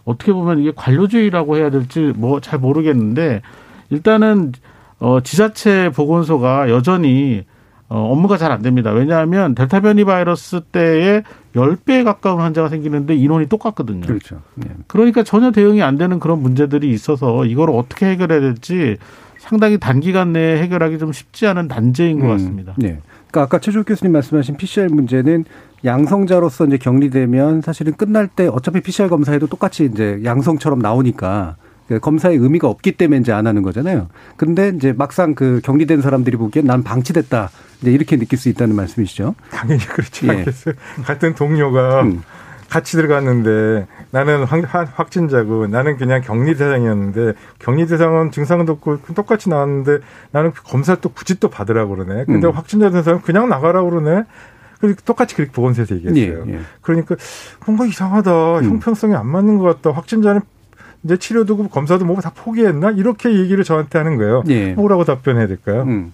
어떻게 보면 이게 관료주의라고 해야 될지 뭐 잘 모르겠는데 일단은 어 지자체 보건소가 여전히 어, 업무가 잘 안 됩니다. 왜냐하면 델타 변이 바이러스 때에 10배에 가까운 환자가 생기는데 인원이 똑같거든요. 그렇죠. 네. 그러니까 전혀 대응이 안 되는 그런 문제들이 있어서 이걸 어떻게 해결해야 될지 상당히 단기간 내에 해결하기 좀 쉽지 않은 난제인 것 음, 같습니다. 네. 그러니까 아까 최종 교수님 말씀하신 PCR 문제는 양성자로서 이제 격리되면 사실은 끝날 때 어차피 PCR 검사에도 똑같이 이제 양성처럼 나오니까 그 검사의 의미가 없기 때문에 이제 안 하는 거잖아요. 근데 이제 막상 그 격리된 사람들이 보기엔 난 방치됐다. 이제 이렇게 느낄 수 있다는 말씀이시죠. 당연히 그렇지 예. 않겠어요. 같은 동료가 음. 같이 들어갔는데 나는 확, 진자고 나는 그냥 격리 대상이었는데 격리 대상은 증상도 없고 똑같이 나왔는데 나는 검사 또 굳이 또 받으라고 그러네. 근데 음. 확진자 대상은 그냥 나가라고 그러네. 똑같이 그렇게 보건소에서 얘기했어요. 예, 예. 그러니까 뭔가 이상하다. 음. 형평성이 안 맞는 것 같다. 확진자는 이제 치료도 검사도 뭐다 포기했나 이렇게 얘기를 저한테 하는 거예요. 예. 뭐라고 답변해야 될까요? 음.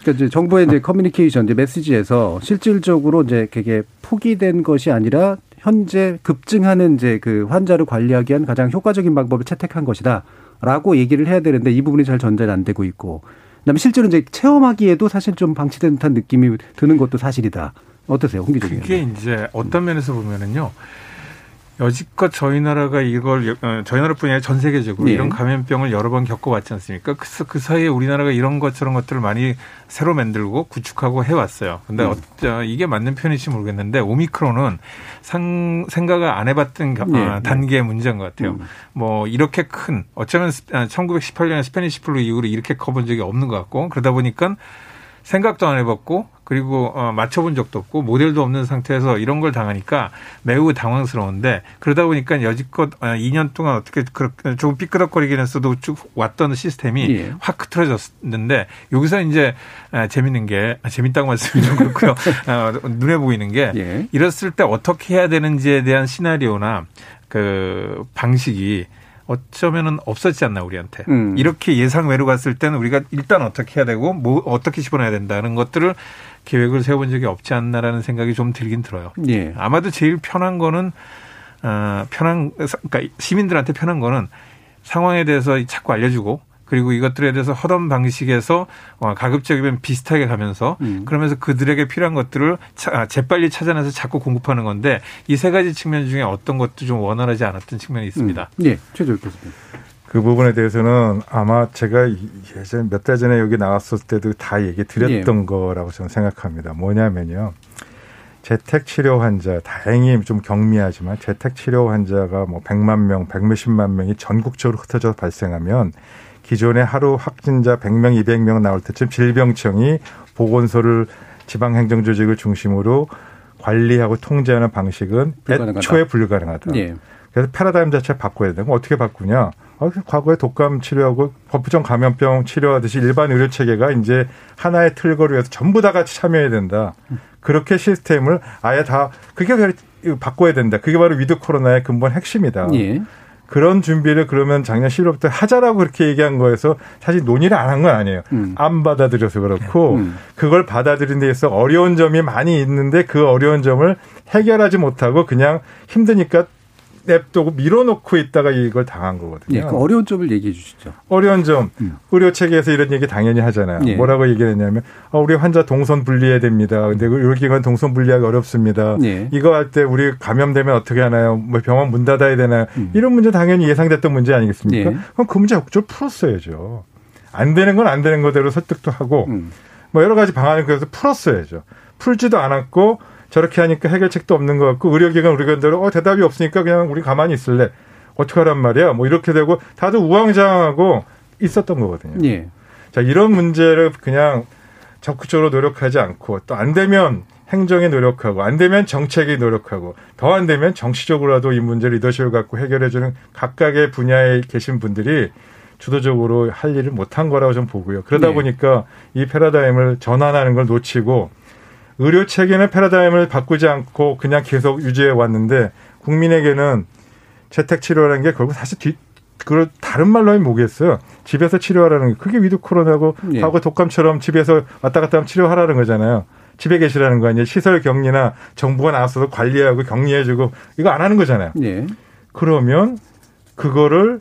그러니까 이제 정부의 이제 커뮤니케이션 이제 메시지에서 실질적으로 이제 그게 포기된 것이 아니라 현재 급증하는 이제 그 환자를 관리하기 위한 가장 효과적인 방법을 채택한 것이다라고 얘기를 해야 되는데 이 부분이 잘 전달이 안 되고 있고 그다음에 실제로 이제 체험하기에도 사실 좀 방치된 듯한 느낌이 드는 것도 사실이다. 어떠세요, 홍 기자님? 그게 이제 어떤 면에서 보면은요. 여지껏 저희 나라가 이걸 어, 저희 나라뿐이 아니라 전 세계적으로 네. 이런 감염병을 여러 번 겪어왔지 않습니까? 그래서 그 사이에 우리나라가 이런 것처럼 것들을 많이 새로 만들고 구축하고 해왔어요. 근데 음. 어, 이게 맞는 표현인지 모르겠는데 오미크론은 상, 생각을 안 해봤던 네. 어, 단계의 문제인 것 같아요. 음. 뭐 이렇게 큰 어쩌면 1918년에 아, Spanish flu 이후로 이렇게 커본 적이 없는 것 같고 그러다 보니까 생각도 안 해봤고 그리고 어, 맞춰본 적도 없고 모델도 없는 상태에서 이런 걸 당하니까 매우 당황스러운데 그러다 보니까 여지껏 2년 어, 동안 어떻게 그렇게 조금 삐끄덕거리긴 했어도 쭉 왔던 시스템이 예. 확 흐트러졌는데 여기서 이제 아, 재밌는 게 아, 재밌다고 말씀이 좀 그렇고요. 어, 눈에 보이는 게 예. 이랬을 때 어떻게 해야 되는지에 대한 시나리오나 그 방식이 어쩌면은 없었지 않나 우리한테 음. 이렇게 예상 외로 갔을 때는 우리가 일단 어떻게 해야 되고 뭐 어떻게 집어넣어야 된다는 것들을 계획을 세워본 적이 없지 않나라는 생각이 좀 들긴 들어요. 예. 아마도 제일 편한 거는 어, 편한 그러니까 시민들한테 편한 거는 상황에 대해서 자꾸 알려주고 그리고 이것들에 대해서 허던 방식에서 어, 가급적이면 비슷하게 가면서 음. 그러면서 그들에게 필요한 것들을 아, 재빨리 찾아내서 자꾸 공급하는 건데 이 세 가지 측면 중에 어떤 것도 좀 원활하지 않았던 측면이 있습니다. 음. 예, 최조 교수님. 그 부분에 대해서는 아마 제가 예전 몇 달 전에 여기 나왔을 때도 다 얘기 드렸던 예. 거라고 저는 생각합니다. 뭐냐면요. 재택 치료 환자 다행히 좀 경미하지만 재택 치료 환자가 뭐 100만 명, 100몇십만 명이 전국적으로 흩어져 발생하면 기존에 하루 확진자 100명, 200명 나올 때쯤 질병청이 보건소를 지방행정조직을 중심으로 관리하고 통제하는 방식은 불가능하다. 애초에 불가능하다. 예. 그래서 패러다임 자체를 바꿔야 되고 어떻게 바꾸냐? 어, 과거에 독감 치료하고 법정 감염병 치료하듯이 일반 의료 체계가 이제 하나의 틀거리에서 전부 다 같이 참여해야 된다. 그렇게 시스템을 아예 다 그게 바꿔야 된다. 그게 바로 위드 코로나의 근본 핵심이다. 예. 그런 준비를 그러면 작년 11월부터 하자라고 그렇게 얘기한 거에서 사실 논의를 안 한 건 아니에요. 음. 안 받아들여서 그렇고 음. 그걸 받아들인 데 있어 어려운 점이 많이 있는데 그 어려운 점을 해결하지 못하고 그냥 힘드니까 냅두고 밀어놓고 있다가 이걸 당한 거거든요. 예, 그 어려운 점을 얘기해 주시죠. 어려운 점. 음. 의료 체계에서 이런 얘기 당연히 하잖아요. 예. 뭐라고 얘기했냐면 어, 우리 환자 동선 분리해야 됩니다. 근데 그 의료기관 동선 분리하기 어렵습니다. 예. 이거 할 때 우리 감염되면 어떻게 하나요? 뭐 병원 문 닫아야 되나요? 음. 이런 문제 당연히 예상됐던 문제 아니겠습니까? 예. 그럼 그 문제 적극적으로 풀었어야죠. 안 되는 건 안 되는 거대로 설득도 하고 음. 뭐 여러 가지 방안을 그래서 풀었어야죠. 풀지도 않았고 저렇게 하니까 해결책도 없는 것 같고 의료기관 의료기관대로 어 대답이 없으니까 그냥 우리 가만히 있을래. 어떻게 하란 말이야. 뭐 이렇게 되고 다들 우왕좌왕하고 있었던 거거든요. 예. 자 이런 문제를 그냥 적극적으로 노력하지 않고 또 안 되면 행정에 노력하고 안 되면 정책에 노력하고 더 안 되면 정치적으로라도 이 문제를 리더십을 갖고 해결해주는 각각의 분야에 계신 분들이 주도적으로 할 일을 못한 거라고 좀 보고요. 그러다 네. 보니까 이 패러다임을 전환하는 걸 놓치고 의료 체계는 패러다임을 바꾸지 않고 그냥 계속 유지해 왔는데 국민에게는 재택 치료라는 게 결국 사실 뒤 그걸 다른 말로 하면 뭐겠어요? 집에서 치료하라는 게 그게 위드 코로나고 예. 과거 독감처럼 집에서 왔다 갔다 하면 치료하라는 거잖아요. 집에 계시라는 거 아니에요? 시설 격리나 정부가 나왔어도 관리하고 격리해주고 이거 안 하는 거잖아요. 예. 그러면 그거를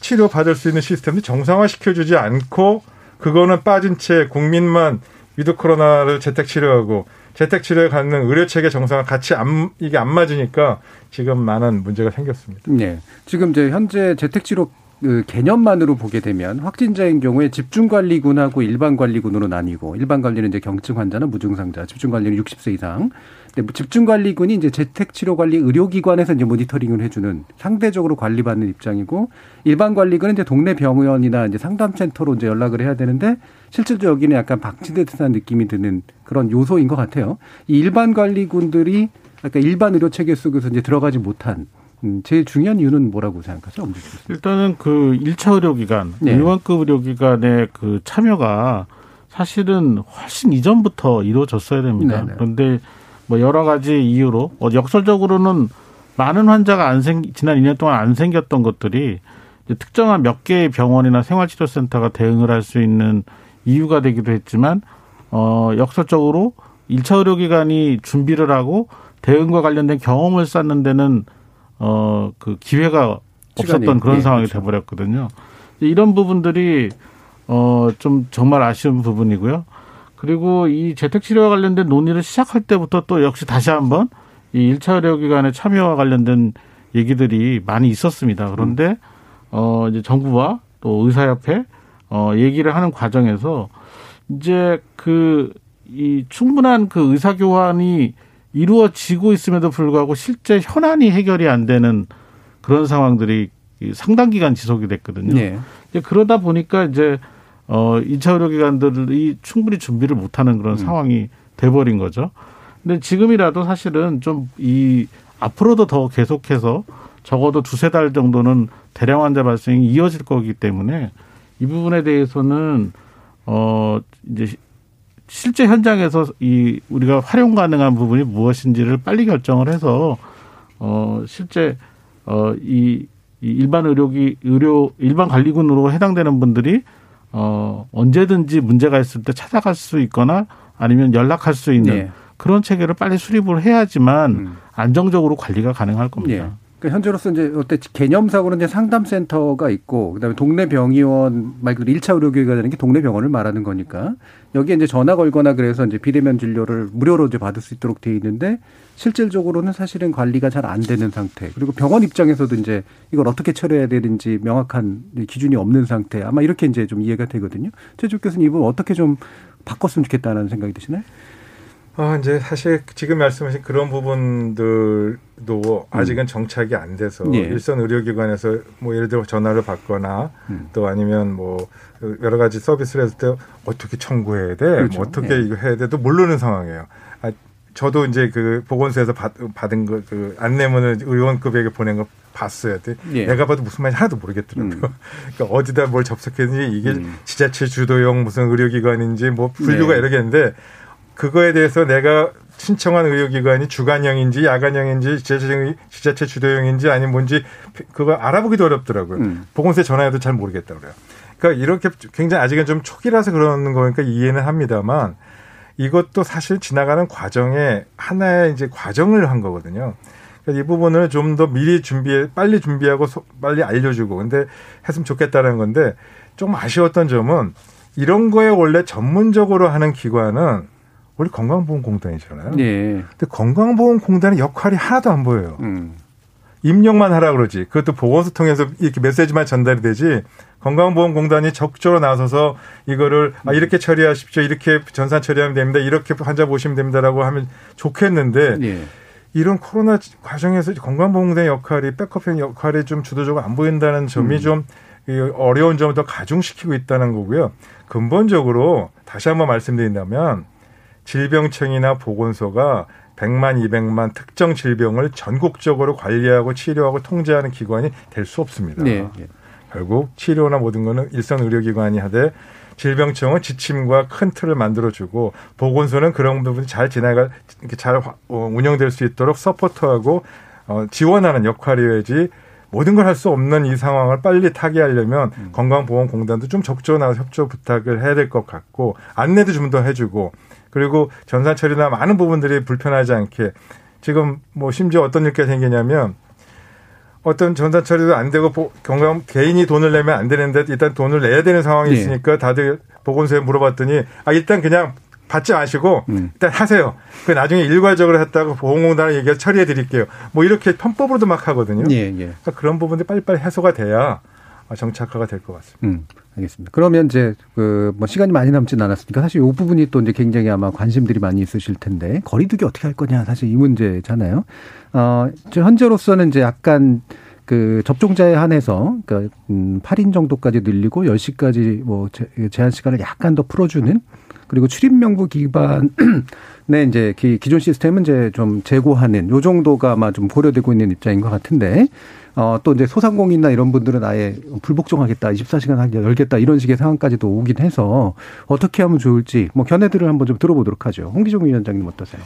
치료 받을 수 있는 시스템을 정상화 시켜주지 않고 그거는 빠진 채 국민만 위드 코로나를 재택 치료하고 재택 치료에 맞는 의료 체계 정상화 같이 안 이게 안 맞으니까 지금 많은 문제가 생겼습니다. 네. 지금 이제 현재 재택 치료 그 개념만으로 보게 되면 확진자인 경우에 집중관리군하고 일반관리군으로 나뉘고 일반관리는 이제 경증 환자나 무증상자, 집중관리는 60세 이상. 근데 뭐 집중관리군이 이제 재택치료관리 의료기관에서 이제 모니터링을 해주는 상대적으로 관리받는 입장이고 일반관리군은 이제 동네 병원이나 이제 상담센터로 이제 연락을 해야 되는데 실질적으로 여기는 약간 박치듯한 느낌이 드는 그런 요소인 것 같아요. 이 일반관리군들이 약간 일반 의료 체계 속에서 이제 들어가지 못한 음, 제일 중요한 이유는 뭐라고 생각하세요? 일단은 그 1차 의료기관, 네. 일반급 의료기관의 그 참여가 사실은 훨씬 이전부터 이루어졌어야 됩니다. 네네. 네. 그런데 뭐 여러 가지 이유로 어, 역설적으로는 많은 환자가 안 생, 지난 2년 동안 안 생겼던 것들이 특정한 몇 개의 병원이나 생활치료센터가 대응을 할 수 있는 이유가 되기도 했지만, 어, 역설적으로 1차 의료기관이 준비를 하고 대응과 관련된 경험을 쌓는 데는 어, 그 기회가 없었던 그런 예, 상황이 그렇죠. 돼버렸거든요. 이런 부분들이 어, 좀 정말 아쉬운 부분이고요. 그리고 이 재택치료와 관련된 논의를 시작할 때부터 또 역시 다시 한번 이 1차 의료기관의 참여와 관련된 얘기들이 많이 있었습니다. 그런데 어, 이제 정부와 또 의사협회 어, 얘기를 하는 과정에서 이제 그 이 충분한 그 의사 교환이 이루어지고 있음에도 불구하고 실제 현안이 해결이 안 되는 그런 상황들이 상당 기간 지속이 됐거든요. 네. 이제 그러다 보니까 이제 어 2차 의료기관들이 충분히 준비를 못하는 그런 음. 상황이 돼버린 거죠. 근데 지금이라도 사실은 좀 이 앞으로도 더 계속해서 적어도 두세 달 정도는 대량 환자 발생이 이어질 거기 때문에 이 부분에 대해서는 어 이제 실제 현장에서 이 우리가 활용 가능한 부분이 무엇인지를 빨리 결정을 해서 어 실제 어이 이 일반 의료기 의료 일반 관리군으로 해당되는 분들이 어 언제든지 문제가 있을 때 찾아갈 수 있거나 아니면 연락할 수 있는 네. 그런 체계를 빨리 수립을 해야지만 음. 안정적으로 관리가 가능할 겁니다. 네. 그러니까 현재로서 이제 어때 개념상으로 이제 상담센터가 있고 그다음에 동네 병의원 말 그대로 1차 의료기가 되는 게 동네 병원을 말하는 거니까 여기에 이제 전화 걸거나 그래서 이제 비대면 진료를 무료로 이제 받을 수 있도록 돼 있는데 실질적으로는 사실은 관리가 잘 안 되는 상태. 그리고 병원 입장에서도 이제 이걸 어떻게 처리해야 되는지 명확한 기준이 없는 상태. 아마 이렇게 이제 좀 이해가 되거든요. 최주 교수님 이분 어떻게 좀 바꿨으면 좋겠다는 생각이 드시나요? 아, 이제 사실 지금 말씀하신 그런 부분들도 아직은 음. 정착이 안 돼서 예. 일선 의료기관에서 뭐 예를 들어 전화를 받거나 음. 또 아니면 뭐 여러 가지 서비스를 했을 때 어떻게 청구해야 돼, 뭐 그렇죠. 뭐 어떻게 예. 이거 해야 돼도 모르는 상황이에요. 아, 저도 이제 그 보건소에서 받, 받은 거, 그 안내문을 의원급에게 보낸 거 봤어요. 예. 내가 봐도 무슨 말인지 하나도 모르겠더라고요. 음. 그러니까 어디다 뭘 접속했는지 이게 음. 지자체 주도형 무슨 의료기관인지 뭐 분류가 네. 이러겠는데 그거에 대해서 내가 신청한 의료기관이 주간형인지 야간형인지 지자체, 지자체 주도형인지 아니면 뭔지 그거 알아보기도 어렵더라고요. 음. 보건소에 전화해도 잘 모르겠다고요. 그러니까 이렇게 굉장히 아직은 좀 초기라서 그러는 거니까 이해는 합니다만 이것도 사실 지나가는 과정에 하나의 이제 과정을 한 거거든요. 그러니까 이 부분을 좀 더 미리 준비해 빨리 준비하고 소, 빨리 알려주고 근데 했으면 좋겠다는 건데 좀 아쉬웠던 점은 이런 거에 원래 전문적으로 하는 기관은 우리 건강보험공단이잖아요. 네. 근데 건강보험공단의 역할이 하나도 안 보여요. 음. 입력만 하라 그러지. 그것도 보건소 통해서 이렇게 메시지만 전달이 되지. 건강보험공단이 적극적으로 나서서 이거를 아 이렇게 처리하십시오. 이렇게 전산 처리하면 됩니다. 이렇게 환자 보시면 됩니다라고 하면 좋겠는데 네. 이런 코로나 과정에서 건강보험공단의 역할이 백업형 역할이 좀 주도적으로 안 보인다는 점이 음. 좀 어려운 점을 더 가중시키고 있다는 거고요. 근본적으로 다시 한번 말씀드린다면 질병청이나 보건소가 100만, 200만 특정 질병을 전국적으로 관리하고 치료하고 통제하는 기관이 될 수 없습니다. 네. 결국 치료나 모든 거는 일선 의료기관이 하되 질병청은 지침과 큰 틀을 만들어주고 보건소는 그런 부분이 잘 지나가 잘 어, 운영될 수 있도록 서포트하고 어, 지원하는 역할이어야지 모든 걸 할 수 없는 이 상황을 빨리 타개하려면 음. 건강보험공단도 좀 나서 협조 부탁을 해야 될 것 같고 안내도 좀 더 해주고 그리고 전산 처리나 많은 부분들이 불편하지 않게 지금 뭐 심지어 어떤 일이 생기냐면 어떤 전산 처리도 안 되고 경감 개인이 돈을 내면 안 되는데 일단 돈을 내야 되는 상황이 네. 있으니까 다들 보건소에 물어봤더니 아 일단 그냥 받지 마시고 음. 일단 하세요. 그 나중에 일괄적으로 했다고 보험공단을 얘기해 처리해 드릴게요. 뭐 이렇게 편법으로도 막 하거든요. 예, 예. 그러니까 그런 부분들이 빨리빨리 해소가 돼야 정착화가 될 것 같습니다. 음, 알겠습니다. 그러면 이제 그 뭐 시간이 많이 남지는 않았으니까 사실 이 부분이 또 이제 굉장히 아마 관심들이 많이 있으실 텐데 거리두기 어떻게 할 거냐 사실 이 문제잖아요. 어, 현재로서는 이제 약간 그 접종자에 한해서 그러니까 음 8인 정도까지 늘리고 10시까지 뭐 제한 시간을 약간 더 풀어주는 그리고 출입 명부 기반의 이제 기존 시스템은 이제 좀 재고하는 요 정도가 아마 좀 고려되고 있는 입장인 것 같은데 어, 또 이제 소상공인이나 이런 분들은 아예 불복종하겠다, 24시간 열겠다 이런 식의 상황까지도 오긴 해서 어떻게 하면 좋을지 뭐 견해들을 한번 좀 들어보도록 하죠. 홍기종 위원장님 어떠세요?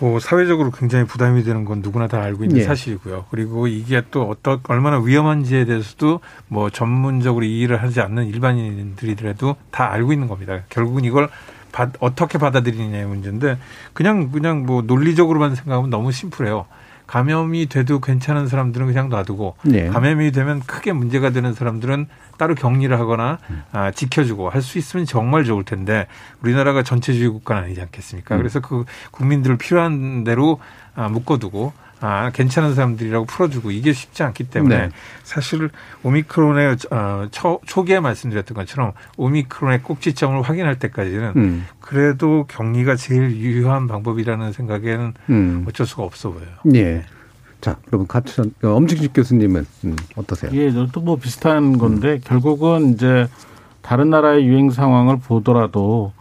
뭐 사회적으로 굉장히 부담이 되는 건 누구나 다 알고 있는 예. 사실이고요. 그리고 이게 또 어떤 얼마나 위험한지에 대해서도 뭐 전문적으로 이해를 하지 않는 일반인들이더라도 다 알고 있는 겁니다. 결국은 이걸 받, 어떻게 받아들이느냐의 문제인데 그냥 그냥 뭐 논리적으로만 생각하면 너무 심플해요. 감염이 돼도 괜찮은 사람들은 그냥 놔두고 네. 감염이 되면 크게 문제가 되는 사람들은 따로 격리를 하거나 음. 아, 지켜주고 할 수 있으면 정말 좋을 텐데 우리나라가 전체주의 국가는 아니지 않겠습니까? 음. 그래서 그 국민들을 필요한 대로 아, 묶어두고 아, 괜찮은 사람들이라고 풀어주고 이게 쉽지 않기 때문에 네. 사실 오미크론의 어, 초, 초기에 말씀드렸던 것처럼 오미크론의 꼭지점을 확인할 때까지는 음. 그래도 격리가 제일 유효한 방법이라는 생각에는 음. 어쩔 수가 없어 보여요. 예. 자, 그러면 같은 어, 엄직식 교수님은 음, 어떠세요? 예, 또뭐 비슷한 건데 음. 결국은 이제 다른 나라의 유행 상황을 보더라도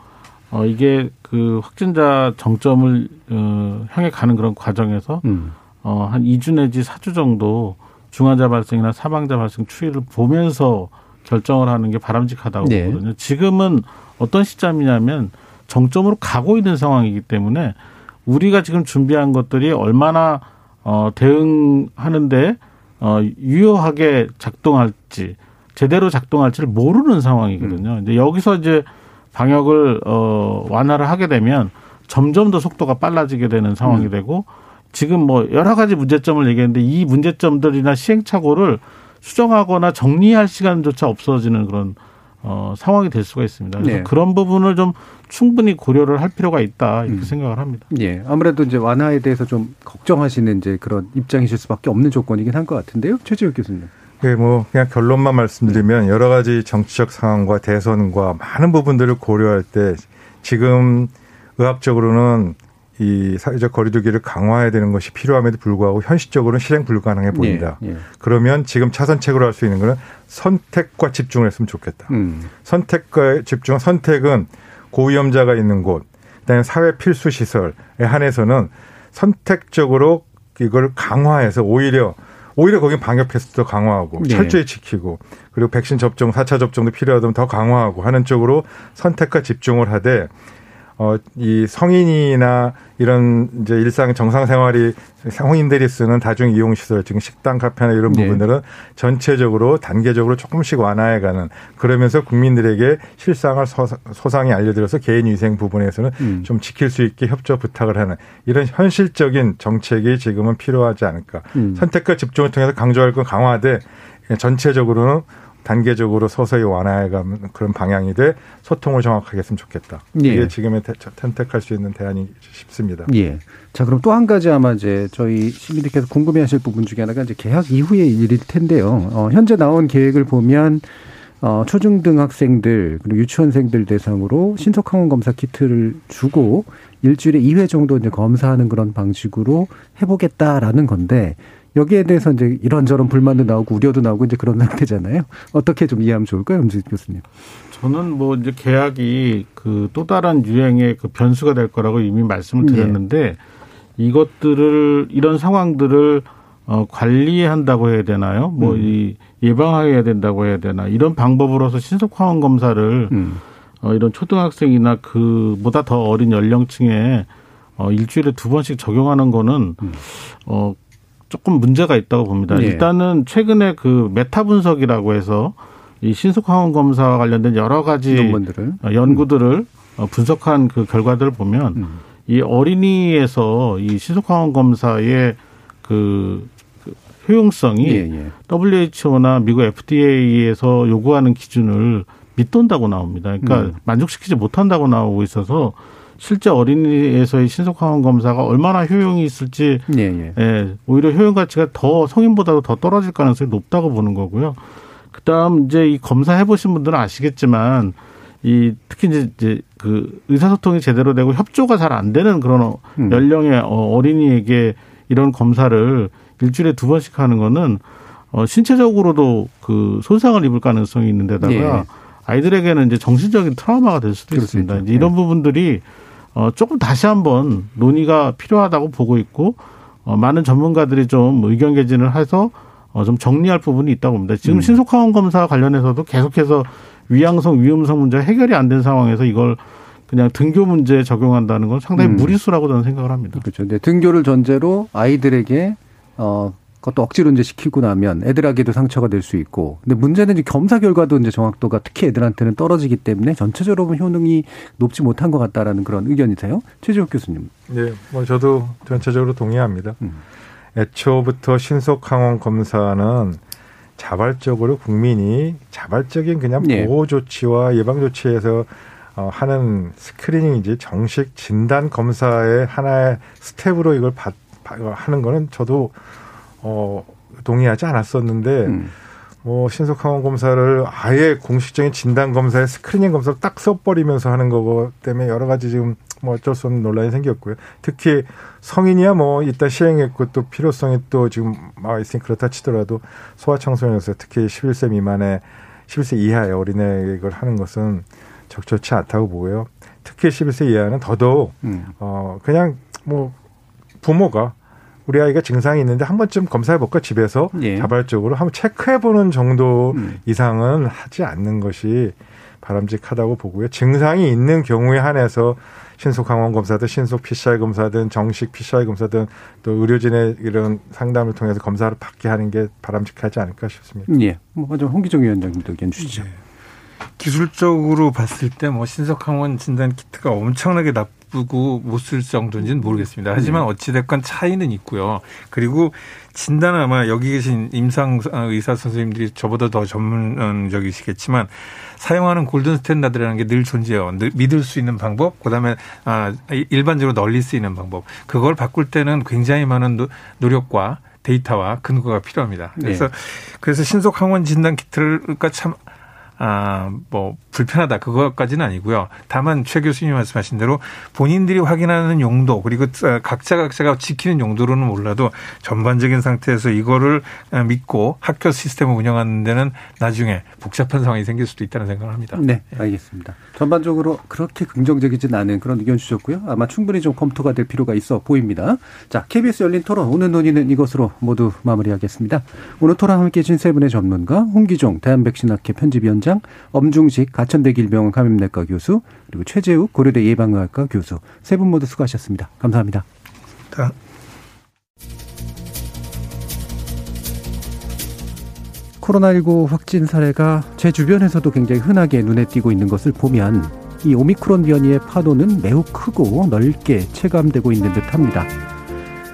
어 이게 그 확진자 정점을 어 향해 가는 그런 과정에서 음. 어, 한 2주 내지 4주 정도 중환자 발생이나 사망자 발생 추이를 보면서 결정을 하는 게 바람직하다고 네. 보거든요. 지금은 어떤 시점이냐면 정점으로 가고 있는 상황이기 때문에 우리가 지금 준비한 것들이 얼마나 어, 대응하는데 어, 유효하게 작동할지 제대로 작동할지를 모르는 상황이거든요. 음. 이제 여기서 이제 방역을 어, 완화를 하게 되면 점점 더 속도가 빨라지게 되는 상황이 음. 되고 지금 뭐 여러 가지 문제점을 얘기했는데 이 문제점들이나 시행착오를 수정하거나 정리할 시간조차 없어지는 그런 어, 상황이 될 수가 있습니다. 그래서 네. 그런 부분을 좀 충분히 고려를 할 필요가 있다 이렇게 음. 생각을 합니다. 예, 아무래도 이제 완화에 대해서 좀 걱정하시는 이제 그런 입장이실 수밖에 없는 조건이긴 한 것 같은데요, 최지혁 교수님. 예, 뭐 그냥 결론만 말씀드리면 여러 가지 정치적 상황과 대선과 많은 부분들을 고려할 때 지금 의학적으로는 이 사회적 거리두기를 강화해야 되는 것이 필요함에도 불구하고 현실적으로는 실행 불가능해 보인다. 예, 예. 그러면 지금 차선책으로 할 수 있는 거는 선택과 집중을 했으면 좋겠다. 음. 선택과 집중, 선택은 고위험자가 있는 곳, 그다음에 사회 필수 시설에 한해서는 선택적으로 이걸 강화해서 오히려 오히려 거기 방역 패스도 강화하고 네. 철저히 지키고 그리고 백신 접종, 4차 접종도 필요하다면 더 강화하고 하는 쪽으로 선택과 집중을 하되 어, 이 성인이나 이런 이제 일상 정상 생활이 성인들이 쓰는 다중 이용 시설, 지금 식당, 카페나 이런 네. 부분들은 전체적으로 단계적으로 조금씩 완화해가는 그러면서 국민들에게 실상을 소상히 알려드려서 개인 위생 부분에서는 음. 좀 지킬 수 있게 협조 부탁을 하는 이런 현실적인 정책이 지금은 필요하지 않을까. 음. 선택과 집중을 통해서 강조할 건 강화돼 전체적으로는 단계적으로 서서히 완화해가는 그런 방향이 돼 소통을 정확하게 했으면 좋겠다. 예. 이게 지금의 선택할 수 있는 대안이 싶습니다. 예. 자, 그럼 또 한 가지 아마 이제 저희 시민들께서 궁금해하실 부분 중에 하나가 이제 개학 이후의 일일 텐데요. 어, 현재 나온 계획을 보면 어, 초중등 학생들 그리고 유치원생들 대상으로 신속항원 검사 키트를 주고 일주일에 2회 정도 이제 검사하는 그런 방식으로 해보겠다라는 건데 여기에 대해서 이제 이런저런 불만도 나오고 우려도 나오고 이제 그런 상태잖아요. 어떻게 좀 이해하면 좋을까요, 엄지 교수님? 저는 뭐 이제 계약이 그 또 다른 유행의 그 변수가 될 거라고 이미 말씀을 네. 드렸는데 네. 이것들을 이런 상황들을 어 관리한다고 해야 되나요? 뭐이 음. 예방해야 된다고 해야 되나 이런 방법으로서 신속 항원 검사를 음. 어 이런 초등학생이나 그보다 더 어린 연령층에 어 일주일에 두 번씩 적용하는 거는 음. 어 조금 문제가 있다고 봅니다. 네. 일단은 최근에 그 메타 분석이라고 해서 이 신속항원 검사와 관련된 여러 가지 논문들을. 어, 연구들을 음. 분석한 그 결과들을 보면 음. 이 어린이에서 이 신속항원 검사의 그, 그 효용성이 예, 예. WHO나 미국 FDA에서 요구하는 기준을 밑돈다고 나옵니다. 그러니까 음. 만족시키지 못한다고 나오고 있어서 실제 어린이에서의 신속항원 검사가 얼마나 효용이 있을지 예, 예. 예, 오히려 효용 가치가 더 성인보다도 더 떨어질 가능성이 높다고 보는 거고요. 그다음 이제 이 검사 해보신 분들은 아시겠지만 이 특히 이제, 이제 그 의사소통이 제대로 되고 협조가 잘 안 되는 그런 음. 연령의 어, 어린이에게 이런 검사를 일주일에 두 번씩 하는 거는 어 신체적으로도 그 손상을 입을 가능성이 있는데다가 예. 아이들에게는 이제 정신적인 트라우마가 될 수도 있습니다. 이제 이런 예. 부분들이 어 조금 다시 한번 논의가 필요하다고 보고 있고 어 많은 전문가들이 좀 의견 개진을 해서 어 좀 정리할 부분이 있다고 봅니다. 지금 음. 신속항원 검사 관련해서도 계속해서 위양성, 위험성 문제 해결이 안 된 상황에서 이걸 그냥 등교 문제에 적용한다는 건 상당히 음. 무리수라고 저는 생각을 합니다. 그렇죠. 네, 등교를 전제로 아이들에게 어 그것도 억지로 이제 시키고 나면 애들에게도 상처가 될 수 있고. 근데 문제는 이제 검사 결과도 이제 정확도가 특히 애들한테는 떨어지기 때문에 전체적으로 효능이 높지 못한 것 같다라는 그런 의견이세요? 최지욱 교수님. 네, 뭐 저도 전체적으로 동의합니다. 음. 애초부터 신속 항원 검사는 자발적으로 국민이 자발적인 그냥 예. 보호 조치와 예방 조치에서 어, 하는 screening이지 정식 진단 검사의 하나의 스텝으로 이걸 받, 하는 거는 저도 어, 동의하지 않았었는데 음. 뭐 신속항원 검사를 아예 공식적인 진단 검사에 screening 검사를 딱 써버리면서 하는 거고 때문에 여러 가지 지금 뭐 어쩔 수 없는 논란이 생겼고요. 특히 성인이야 뭐 이따 시행했고 또 필요성이 또 지금 나와 있으니 그렇다 치더라도 소아청소년에서 특히 11세 미만의 11세 이하의 어린애 이걸 하는 것은 적절치 않다고 보고요. 특히 11세 이하는 더더욱 음. 어 그냥 뭐 부모가 우리 아이가 증상이 있는데 한 번쯤 검사해 볼까 집에서 예. 자발적으로 한번 체크해 보는 정도 음. 이상은 하지 않는 것이 바람직하다고 보고요. 증상이 있는 경우에 한해서 신속 항원 검사든 신속 PCR 검사든 정식 PCR 검사든 또 의료진의 이런 상담을 통해서 검사를 받게 하는 게 바람직하지 않을까 싶습니다. 예. 뭐 먼저 홍기종 위원장님도 의견 주시죠. 네. 기술적으로 봤을 때 뭐 신속 항원 진단 키트가 엄청나게 나쁘고 못 쓸 정도인지는 모르겠습니다. 하지만 네. 어찌됐건 차이는 있고요. 그리고 진단은 아마 여기 계신 임상 의사 선생님들이 저보다 더 전문적이시겠지만 사용하는 golden standard라는 게 늘 존재해요. 늘 믿을 수 있는 방법, 그다음에 아 일반적으로 널리 쓰이는 방법. 그걸 바꿀 때는 굉장히 많은 노력과 데이터와 근거가 필요합니다. 그래서 네. 그래서 신속 항원 진단 키트가 그러니까 참 아, 뭐, 불편하다. 그것까지는 아니고요. 다만 최 교수님 말씀하신 대로 본인들이 확인하는 용도, 그리고 각자 각자가 지키는 용도로는 몰라도 전반적인 상태에서 이거를 믿고 학교 시스템을 운영하는 데는 나중에 복잡한 상황이 생길 수도 있다는 생각을 합니다. 네, 알겠습니다. 전반적으로 그렇게 긍정적이진 않은 그런 의견 주셨고요. 아마 충분히 좀 검토가 될 필요가 있어 보입니다. 자, KBS 열린 토론 오늘 논의는 이것으로 모두 마무리하겠습니다. 오늘 토론 함께 해주신 세 분의 전문가 홍기종 대한백신학회 편집위원장 엄중식 가천대 길병원 감염내과 교수, 그리고 최재욱 고려대 예방의학과 교수 세 분 모두 수고하셨습니다. 감사합니다. 다. 코로나19 확진 사례가 제 주변에서도 굉장히 흔하게 눈에 띄고 있는 것을 보면 이 오미크론 변이의 파도는 매우 크고 넓게 체감되고 있는 듯 합니다.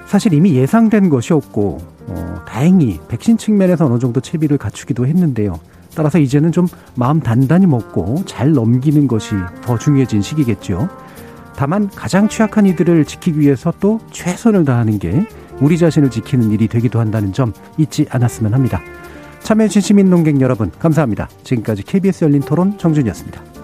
사실 이미 예상된 것이었고, 어, 다행히 백신 측면에서 어느 정도 채비를 갖추기도 했는데요. 따라서 이제는 좀 마음 단단히 먹고 잘 넘기는 것이 더 중요해진 시기겠죠. 다만 가장 취약한 이들을 지키기 위해서 또 최선을 다하는 게 우리 자신을 지키는 일이 되기도 한다는 점 잊지 않았으면 합니다. 참여해주신 시민 농객 여러분 감사합니다. 지금까지 KBS 열린 토론 정준이었습니다.